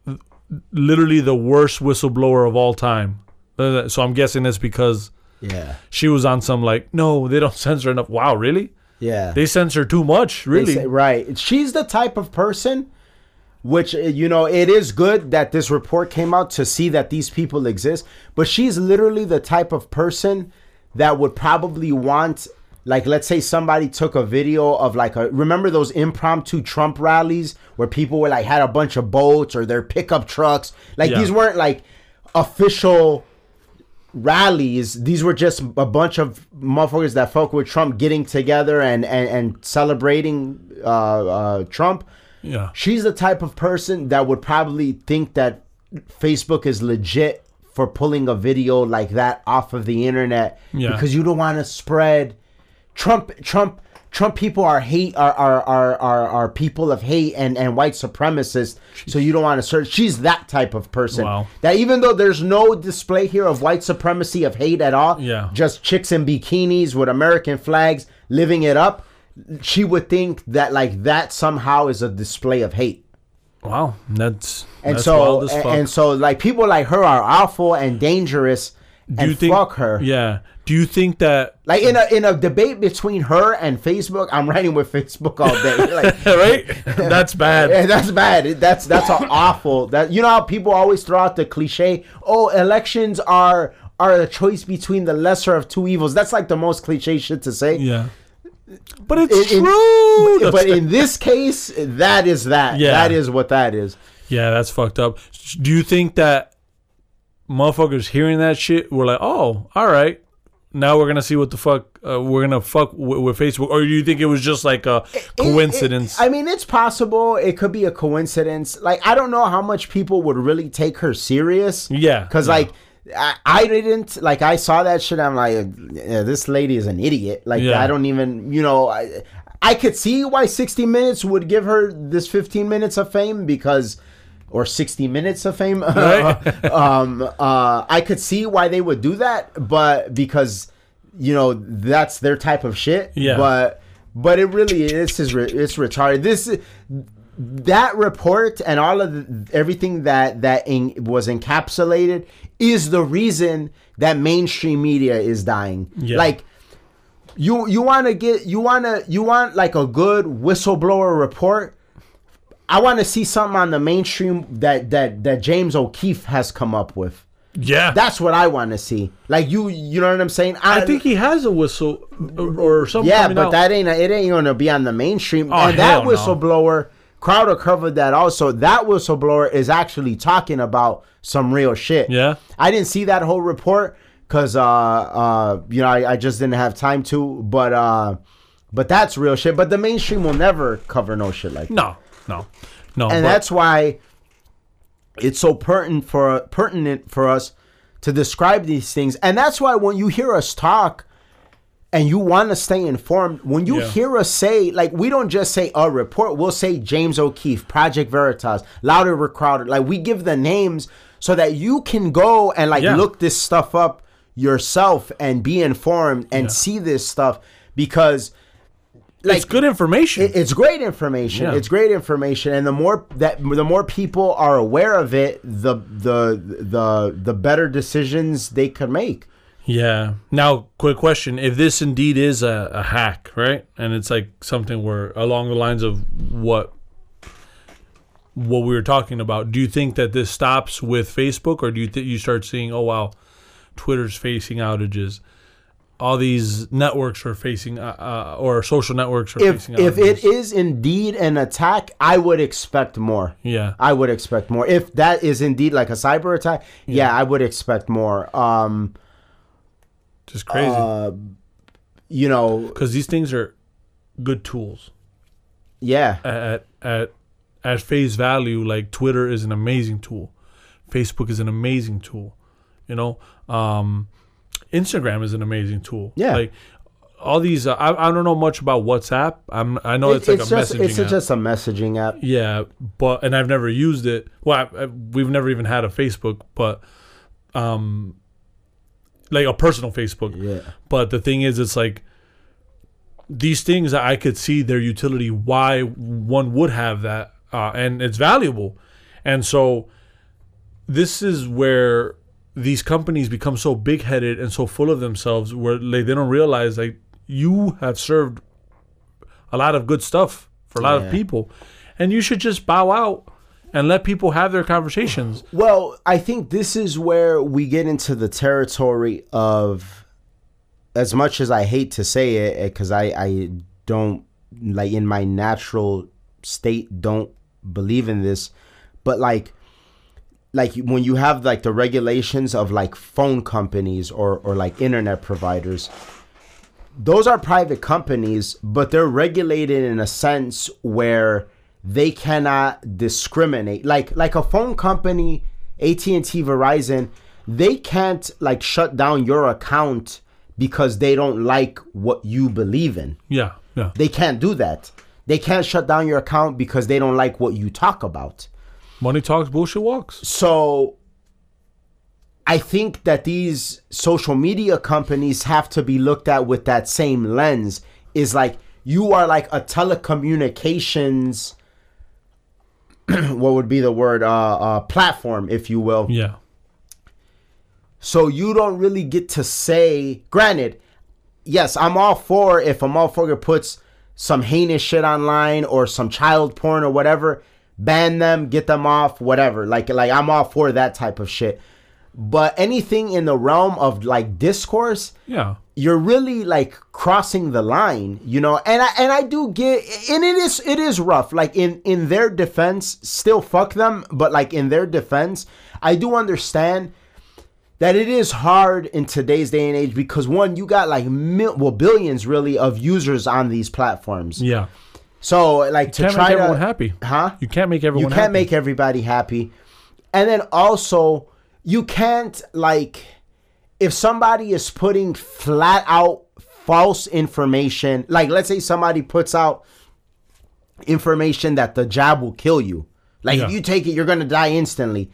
literally the worst whistleblower of all time. Uh, So I'm guessing it's because Yeah. she was on some like, no, they don't censor enough. Wow, really? Yeah. They censor too much, They really? say- right. She's the type of person which you know it is good that this report came out to see that these people exist but she's literally the type of person that would probably want like let's say somebody took a video of like a remember those impromptu Trump rallies where people were like had a bunch of boats or their pickup trucks like Yeah. these weren't like official rallies. These were just a bunch of motherfuckers that fuck with Trump getting together and and, and celebrating uh, uh, Trump. Yeah. She's the type of person that would probably think that Facebook is legit for pulling a video like that off of the internet Yeah. because you don't want to spread Trump Trump Trump people are hate are are, are, are, are people of hate and, and white supremacists. So you don't want to search. She's that type of person. Wow. That even though there's no display here of white supremacy of hate at all, Yeah. just chicks in bikinis with American flags living it up, she would think that like that somehow is a display of hate. Wow, that's And that's so and, fuck. and so like people like her are awful and dangerous. do and you think? fuck her. Yeah. Do you think that? Like in a in a debate between her and Facebook, I'm writing with Facebook all day. Like right? That's bad. Yeah, that's bad. That's that's awful. That you know how people always throw out the cliche. Oh, elections are are a choice between the lesser of two evils. That's like the most cliche shit to say. Yeah. But it's In- in- true. but in this case, that is that. Yeah. That is what that is. yeah, that's fucked up. Do you think that motherfuckers hearing that shit were like, "Oh, all right, now we're gonna see what the fuck uh, we're gonna fuck w- with Facebook," or do you think it was just like a coincidence? It- it- I mean, it's possible. It could be a coincidence. Like I don't know how much people would really take her serious. Yeah, Because yeah. like. I, I didn't like I saw that shit. I'm like, yeah, this lady is an idiot. Like Yeah. I don't even, you know, I, I could see why 60 Minutes would give her this 15 minutes of fame because, or 60 minutes of fame. Right. um, uh, I could see why they would do that, but because, you know, that's their type of shit. Yeah. But but it really is is re- it's retarded. This that report and all of the, everything that that in, was encapsulated is the reason that mainstream media is dying. Yeah. Like you you want to get you want to you want like a good whistleblower report. I want to see something on the mainstream that that that James O'Keefe has come up with. yeah, That's what I want to see. Like you you know what I'm saying? I think he has a whistle or, or something. yeah, but out. that ain't it ain't gonna be on the mainstream. Oh, and that whistleblower. no. Crowder covered that also. That whistleblower is actually talking about some real shit. Yeah. I didn't see that whole report because uh uh you know I, I just didn't have time to. But uh but that's real shit. But the mainstream will never cover no shit like that. no, no, no. And but- that's why it's so pertinent for pertinent for us to describe these things. And that's why when you hear us talk and you want to stay informed, when you Yeah. hear us say, like, we don't just say a report, we'll say James O'Keefe, Project Veritas, Louder with Crowder. Like, we give the names so that you can go and, like, Yeah. look this stuff up yourself and be informed and Yeah. see this stuff because. Like, it's good information. it- it's great information. Yeah. It's great information, and the more that the more people are aware of it, the the the the better decisions they could make. Yeah. Now, quick question: If this indeed is a, a hack, right, and it's like something where along the lines of what what we were talking about, do you think that this stops with Facebook, or do you think you start seeing, oh wow, Twitter's facing outages, all these networks are facing, uh, uh, or social networks are If facing if outages? it is indeed an attack, I would expect more. yeah, I would expect more. If that is indeed like a cyber attack, yeah, I would expect more. Um, just crazy uh, you know, because these things are good tools. yeah, at at at face value, like Twitter is an amazing tool, Facebook is an amazing tool, you know, um, Instagram is an amazing tool. Yeah. like all these. Uh, I I don't know much about WhatsApp. I'm I know it's, like a just messaging it's app. just a messaging app. yeah, but and I've never used it. Well, I, I, we've never even had a Facebook, but um, like a personal Facebook. Yeah. But the thing is, it's like these things I could see their utility, why one would have that, uh, and it's valuable. And so this is where these companies become so big headed and so full of themselves where like, they don't realize like you have served a lot of good stuff for a lot Yeah. of people. And you should just bow out and let people have their conversations. Well, I think this is where we get into the territory of, as much as I hate to say it, eh, because I, I don't, like, in my natural state, don't believe in this, but like, like when you have like the regulations of like phone companies or, or like internet providers, those are private companies, but they're regulated in a sense where they cannot discriminate. Like like a phone company, AT and T, Verizon, they can't like shut down your account because they don't like what you believe in. Yeah, yeah. They can't do that. They can't shut down your account because they don't like what you talk about. Money talks, bullshit walks. So I think that these social media companies have to be looked at with that same lens. Is like you are like a telecommunications what would be the word uh, uh platform if you will. Yeah. So you don't really get to say granted, yes, I'm all for if a motherfucker puts some heinous shit online or some child porn or whatever, ban them, get them off, whatever. Like like I'm all for that type of shit. But anything in the realm of like discourse, Yeah. You're really like crossing the line, you know. And I and I do get and it is it is rough. Like in in their defense, still fuck them, but like in their defense, I do understand that it is hard in today's day and age because one, you got like mil- well billions really of users on these platforms. Yeah. So like to try make to happy. huh? You can't make everyone you can't happy. make everybody happy and then also you can't like if somebody is putting flat out false information like let's say somebody puts out information that the jab will kill you like Yeah. if you take it you're gonna die instantly.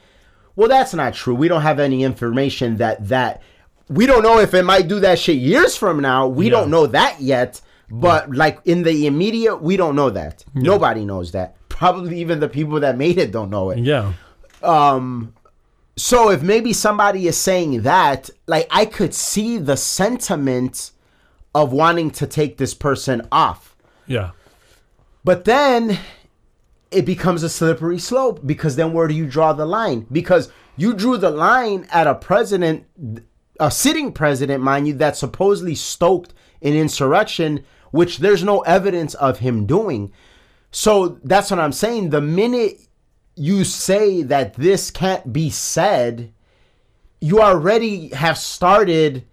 Well that's not true. We don't have any information that that we don't know if it might do that shit years from now. We Yeah. don't know that yet but like in the immediate we don't know that. Nobody knows that. Probably even the people that made it don't know it. Yeah. Um, so if maybe somebody is saying that, like I could see the sentiment of wanting to take this person off. Yeah. But then it becomes a slippery slope because then where do you draw the line? Because you drew the line at a president, a sitting president, mind you, that supposedly stoked an insurrection, which there's no evidence of him doing. So that's what I'm saying. The minute you say that this can't be said, you already have started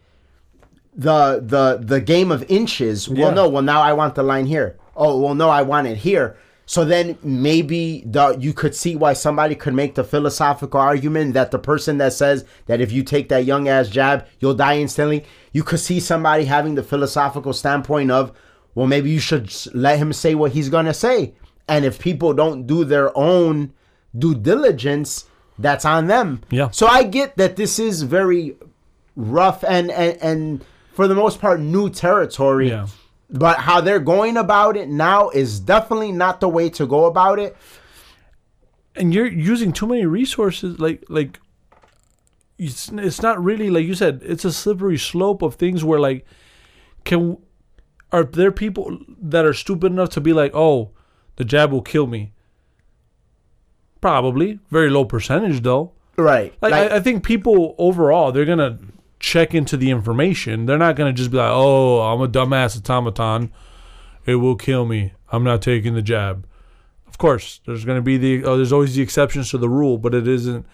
the the the game of inches. Well, no. Well, now I want the line here. Oh, well, no, I want it here. So then maybe the you could see why somebody could make the philosophical argument that the person that says that if you take that young ass jab, you'll die instantly. You could see somebody having the philosophical standpoint of, well, maybe you should let him say what he's gonna say. And if people don't do their own due diligence, that's on them. Yeah. So I get that this is very rough and and, and for the most part new territory. Yeah. But how they're going about it now is definitely not the way to go about it. and you're using too many resources like like it's, it's not really like you said it's a slippery slope of things where like can are there people that are stupid enough to be like oh the jab will kill me probably. Very low percentage though. Right. like, I, I think people overall they're gonna check into the information. They're not gonna just be like oh i'm a dumbass automaton. It will kill me. I'm not taking the jab. Of course there's gonna be the oh, there's always the exceptions to the rule but it isn't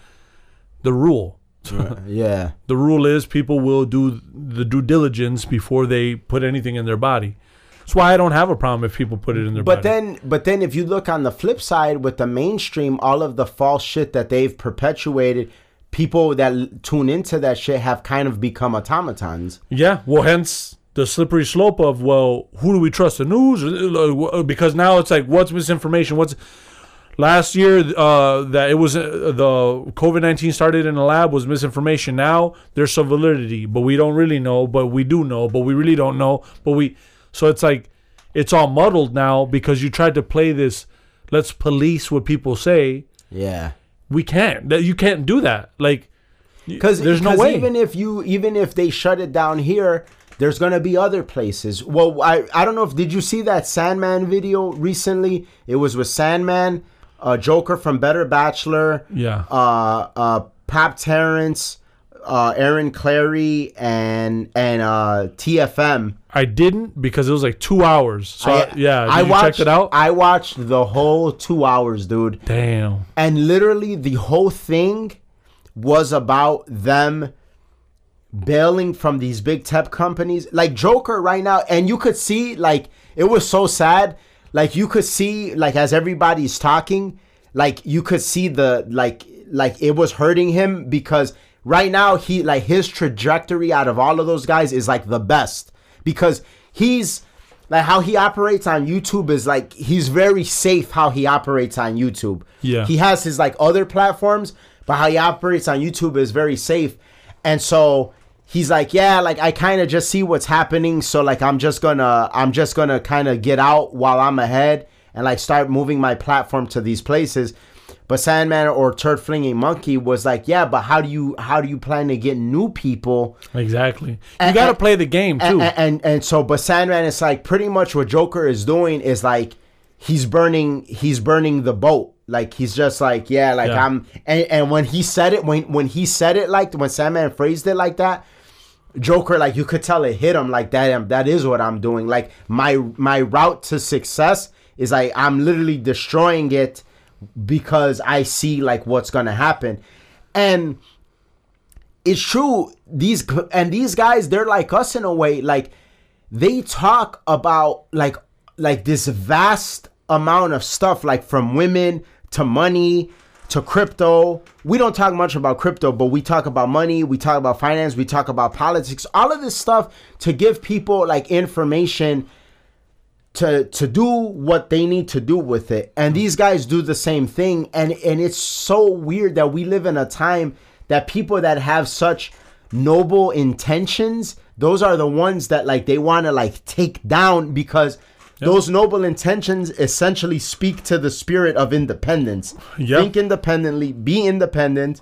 the rule. Yeah. the rule is people will do the due diligence before they put anything in their body that's why i don't have a problem if people put it in their But body then but then if you look on the flip side with the mainstream, all of the false shit that they've perpetuated, people that tune into that shit have kind of become automatons. Yeah, well, hence the slippery slope of well, who do we trust? The news, Uh, because now it's like what's misinformation? What's last year uh, that it was uh, the COVID nineteen started in a lab was misinformation. Now there's some validity, but we don't really know. But we do know, but we really don't know. But we so it's like it's all muddled now because you tried to play this. Let's police what people say. Yeah. We can't. That you can't do that. Like Because there's no way. even if you even if they shut it down here, there's gonna be other places. Well, I I don't know if did you see that Sandman video recently? It was with Sandman, uh, Joker from Better Bachelor, yeah. uh, uh, Pop Terrence, uh, Aaron Clarey, and and uh, TFM. I didn't because it was like two hours. So I, yeah, did I you watched checked it out. I watched the whole two hours, dude. Damn. and literally the whole thing was about them bailing from these big tech companies like joker right now and you could see like it was so sad like you could see like as everybody's talking like you could see the like like it was hurting him because right now he like his trajectory out of all of those guys is like the best because he's like how he operates on YouTube is like he's very safe how he operates on YouTube. Yeah. He has his like other platforms, but how he operates on YouTube is very safe. And so he's like, yeah, like I kind of just see what's happening, so like I'm just gonna I'm just gonna kind of get out while I'm ahead and like start moving my platform to these places. But Sandman or Turd Flinging Monkey was like, yeah, but how do you how do you plan to get new people? Exactly. You And- got to and- play the game too. And, and and so, but Sandman is like pretty much what Joker is doing is like he's burning he's burning the boat. Like he's just like yeah, like Yeah. I'm. And, and when he said it, when when he said it like when Sandman phrased it like that, Joker like you could tell it hit him like that. Um, that is what I'm doing. Like my my route to success is like I'm literally destroying it because I see like what's gonna happen, and it's true these and these guys they're like us in a way like they talk about like like this vast amount of stuff like from women to money to crypto. We don't talk much about crypto but we talk about money we talk about finance we talk about politics all of this stuff to give people like information to to do what they need to do with it. And mm-hmm. these guys do the same thing. And and it's so weird that we live in a time that people that have such noble intentions those are the ones that like they want to like take down because those noble intentions essentially speak to the spirit of independence. Yep. think independently be independent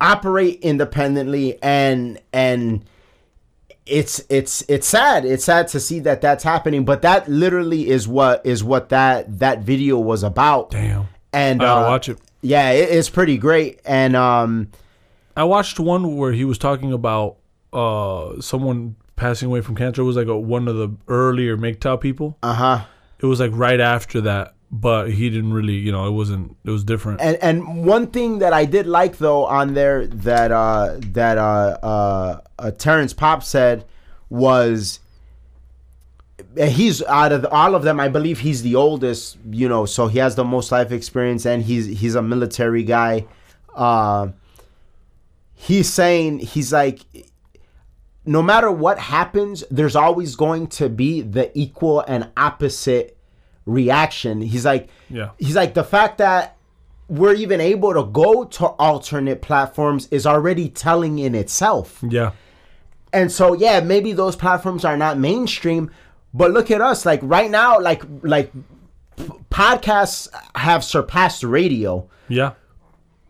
operate independently and and it's it's it's sad it's sad to see that that's happening but that literally is what is what that that video was about Damn. and I gotta uh, watch it. yeah it, it's pretty great and um I watched one where he was talking about uh someone passing away from cancer. It was like a, one of the earlier MGTOW people. uh-huh It was like right after that, but he didn't really, you know, it wasn't. It was different. and and one thing that I did like though on there that uh that uh uh, uh Terrence Popp said was uh, he's out of all of them I believe he's the oldest you know so he has the most life experience and he's he's a military guy uh he's saying he's like no matter what happens there's always going to be the equal and opposite reaction he's like Yeah. he's like the fact that we're even able to go to alternate platforms is already telling in itself yeah. and so yeah maybe those platforms are not mainstream but look at us like right now like like podcasts have surpassed radio Yeah.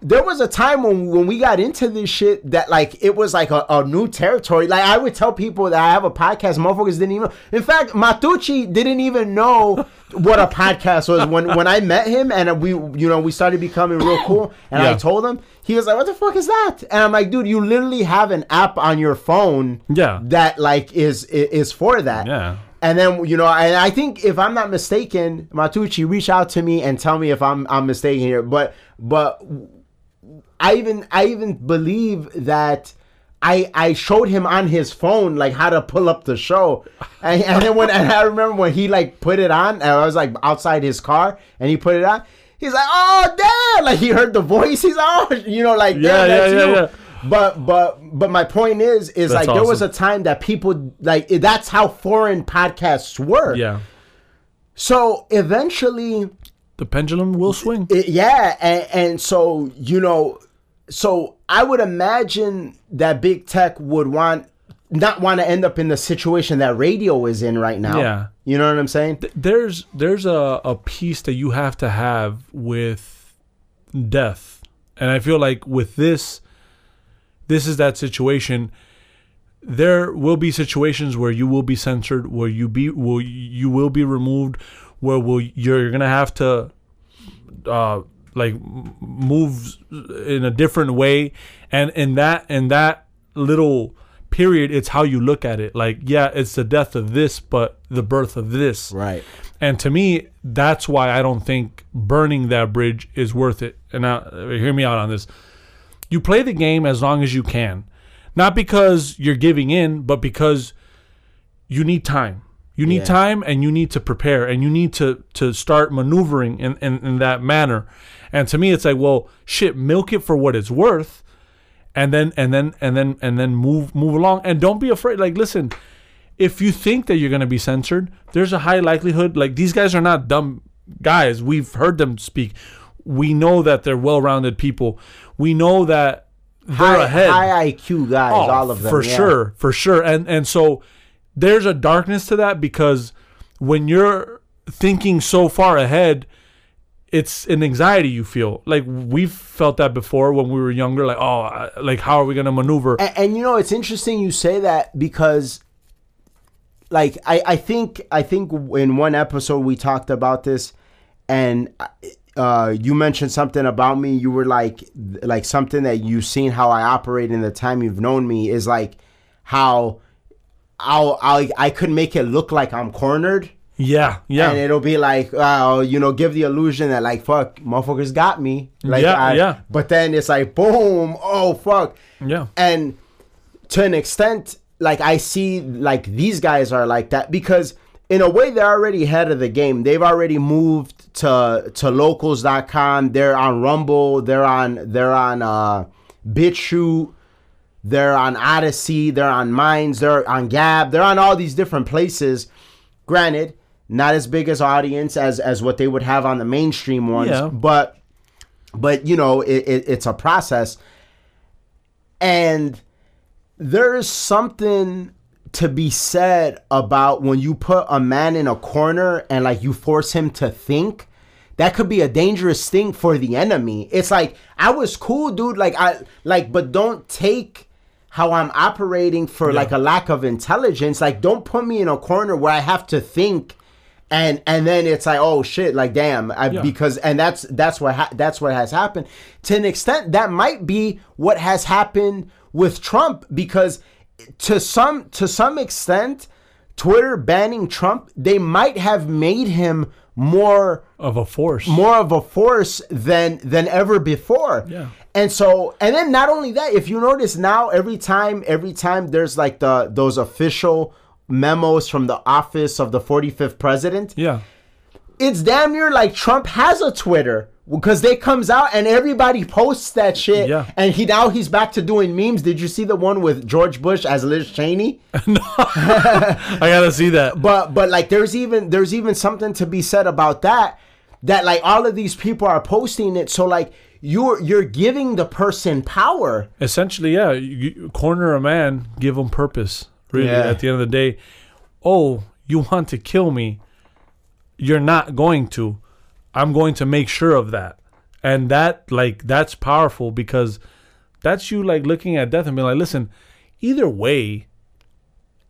There was a time when when we got into this shit that like it was like a, a new territory. Like I would tell people that I have a podcast, motherfuckers didn't even. In fact, Matucci didn't even know what a podcast was when when I met him and we you know we started becoming real cool. And I told him he was like, "What the fuck is that?" And I'm like, "Dude, you literally have an app on your phone Yeah. that like is is for that." Yeah. And then you know, and I think if I'm not mistaken, Matucci, reach out to me and tell me if I'm I'm mistaken here. But but I even I even believe that I I showed him on his phone like how to pull up the show, and, and then when and I remember when he like put it on, and I was like outside his car, and he put it on. He's like, oh damn! Like he heard the voice. He's oh, you know, like Yeah, damn, that's yeah, yeah, you. yeah. But but but my point is is That's like there was a time that people like that's how foreign podcasts were. Yeah. So eventually, The pendulum will swing. it, yeah, and, and so you know, so I would imagine that big tech would want not want to end up in the situation that radio is in right now. Yeah. you know what I'm saying? there's there's a, a piece that you have to have with death and i feel like with this this is that situation there will be situations where you will be censored where you be will you will be removed where will you're gonna have to uh like moves in a different way and in that in that little period it's how you look at it like yeah it's the death of this but the birth of this Right. and to me, that's why I don't think burning that bridge is worth it. And now, hear me out on this. You play the game as long as you can, not because you're giving in, but because you need time. You need Yeah. time, and you need to prepare, and you need to to start maneuvering in, in in that manner. And to me, it's like, well, shit, milk it for what it's worth. and then and then and then and then move move along and don't be afraid like listen if you think that you're going to be censored there's a high likelihood like these guys are not dumb guys we've heard them speak we know that they're well-rounded people we know that they're high, ahead high IQ guys, Oh, all of them. for yeah. sure for sure and and so there's a darkness to that because when you're thinking so far ahead it's an anxiety you feel like we've felt that before when we were younger like oh like how are we to maneuver And, and you know, it's interesting you say that because, like, I, I think I think in one episode we talked about this, and uh, you mentioned something about me. You were like, like something that you've seen how I operate in the time you've known me is like how I'll, I'll I could make it look like I'm cornered. Yeah yeah And it'll be like, uh, you know, give the illusion that like, fuck, motherfuckers got me. Like, Yeah, I- yeah. But then it's like, boom, oh fuck. yeah And to an extent, like I see, like these guys are like that because in a way they're already ahead of the game. They've already moved to to locals.com. They're on Rumble. They're on they're on uh, BitChute. They're on Odysee. They're on Minds. They're on Gab. They're on all these different places. Granted, not as big as audience as as what they would have on the mainstream ones, Yeah. but but you know it, it, it's a process. And there is something to be said about when you put a man in a corner and like you force him to think that could be a dangerous thing for the enemy. It's like i was cool dude like i like but don't take how i'm operating for like a lack of intelligence. Like don't put me in a corner where i have to think and and then it's like oh shit like damn I, Yeah. because and that's that's what ha- that's what has happened to an extent that might be what has happened with Trump because to some to some extent Twitter banning Trump they might have made him more of a force more of a force than than ever before. Yeah. And so and then not only that, if you notice now every time every time there's like the those official memos from the office of the 45th president, yeah it's damn near like Trump has a Twitter because they comes out and everybody posts that shit. Yeah. And he now he's back to doing memes. Did you see the one with George Bush as Liz Cheney? i gotta see that But but like there's even there's even something to be said about that. That like all of these people are posting it, so like you're you're giving the person power. essentially yeah you, you corner a man give him purpose really Yeah. at the end of the day oh you want to kill me. You're not going to. I'm going to make sure of that. And that like that's powerful because that's you like looking at death and being like listen either way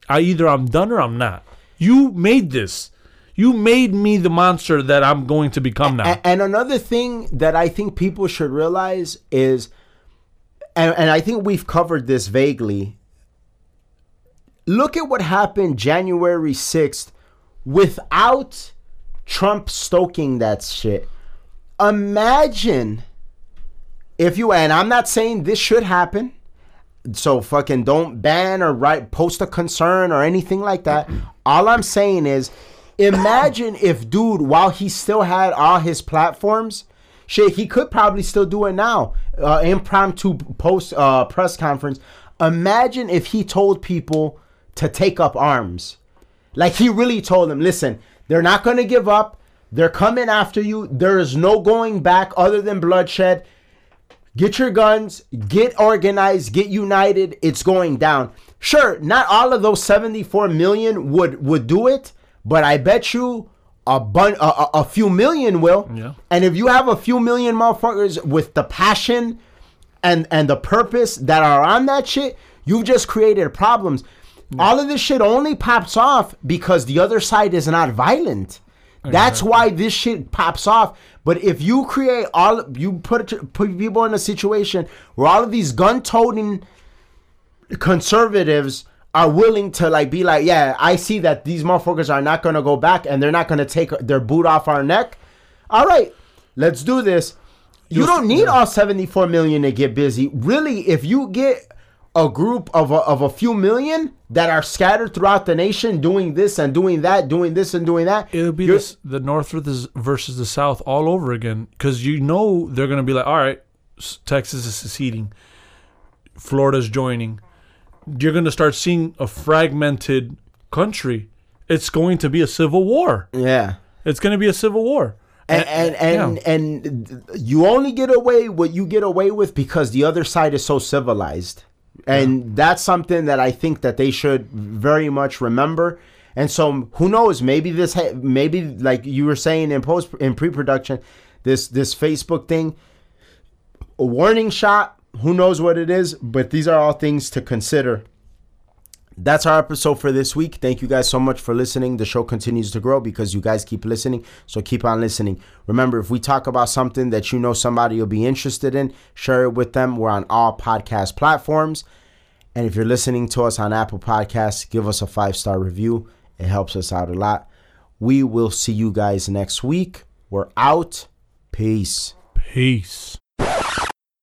i either i'm done or i'm not. You made this. You made me the monster that i'm going to become now. A- And another thing that I think people should realize is, and, and I think we've covered this vaguely. Look at what happened January 6th without Trump stoking that shit. Imagine if you, and I'm not saying this should happen. So fucking don't ban or write post a concern or anything like that. All I'm saying is imagine if dude while he still had all his platforms shit he could probably still do it now uh, impromptu post uh, press conference imagine if he told people to take up arms like he really told them listen they're not going to give up they're coming after you there is no going back other than bloodshed Get your guns, get organized, get united. It's going down. Sure, not all of those 74 million would would do it, but I bet you a bun a, a, a few million will. Yeah. And if you have a few million motherfuckers with the passion and and the purpose that are on that shit, you've just created problems. All of this shit only pops off because the other side is not violent. That's why this shit pops off. But if you create all, you put put people in a situation where all of these gun-toting conservatives are willing to like be like, yeah, I see that these motherfuckers are not gonna go back and they're not gonna take their boot off our neck. All right, let's do this. You don't need all 74 million to get busy. Really, if you get a group of a, of a few million that are scattered throughout the nation doing this and doing that, doing this and doing that, It'll be this, the North versus versus the South all over again because you know they're going to be like, all right, Texas is seceding. Florida's joining, you're going to start seeing a fragmented country. It's going to be a civil war. Yeah. It's going to be a civil war. And and and, yeah. and you only get away what you get away with because the other side is so civilized. And that's something that I think that they should very much remember. And so who knows, maybe this ha- maybe like you were saying in post in pre-production this this Facebook thing a warning shot, who knows what it is, but these are all things to consider that's our episode for this week. Thank you guys so much for listening. The show continues to grow because you guys keep listening. So keep on listening. Remember, if we talk about something that you know somebody will be interested in, share it with them. We're on all podcast platforms. And if you're listening to us on Apple Podcasts, give us a five star review. It helps us out a lot. We will see you guys next week. We're out. Peace. Peace.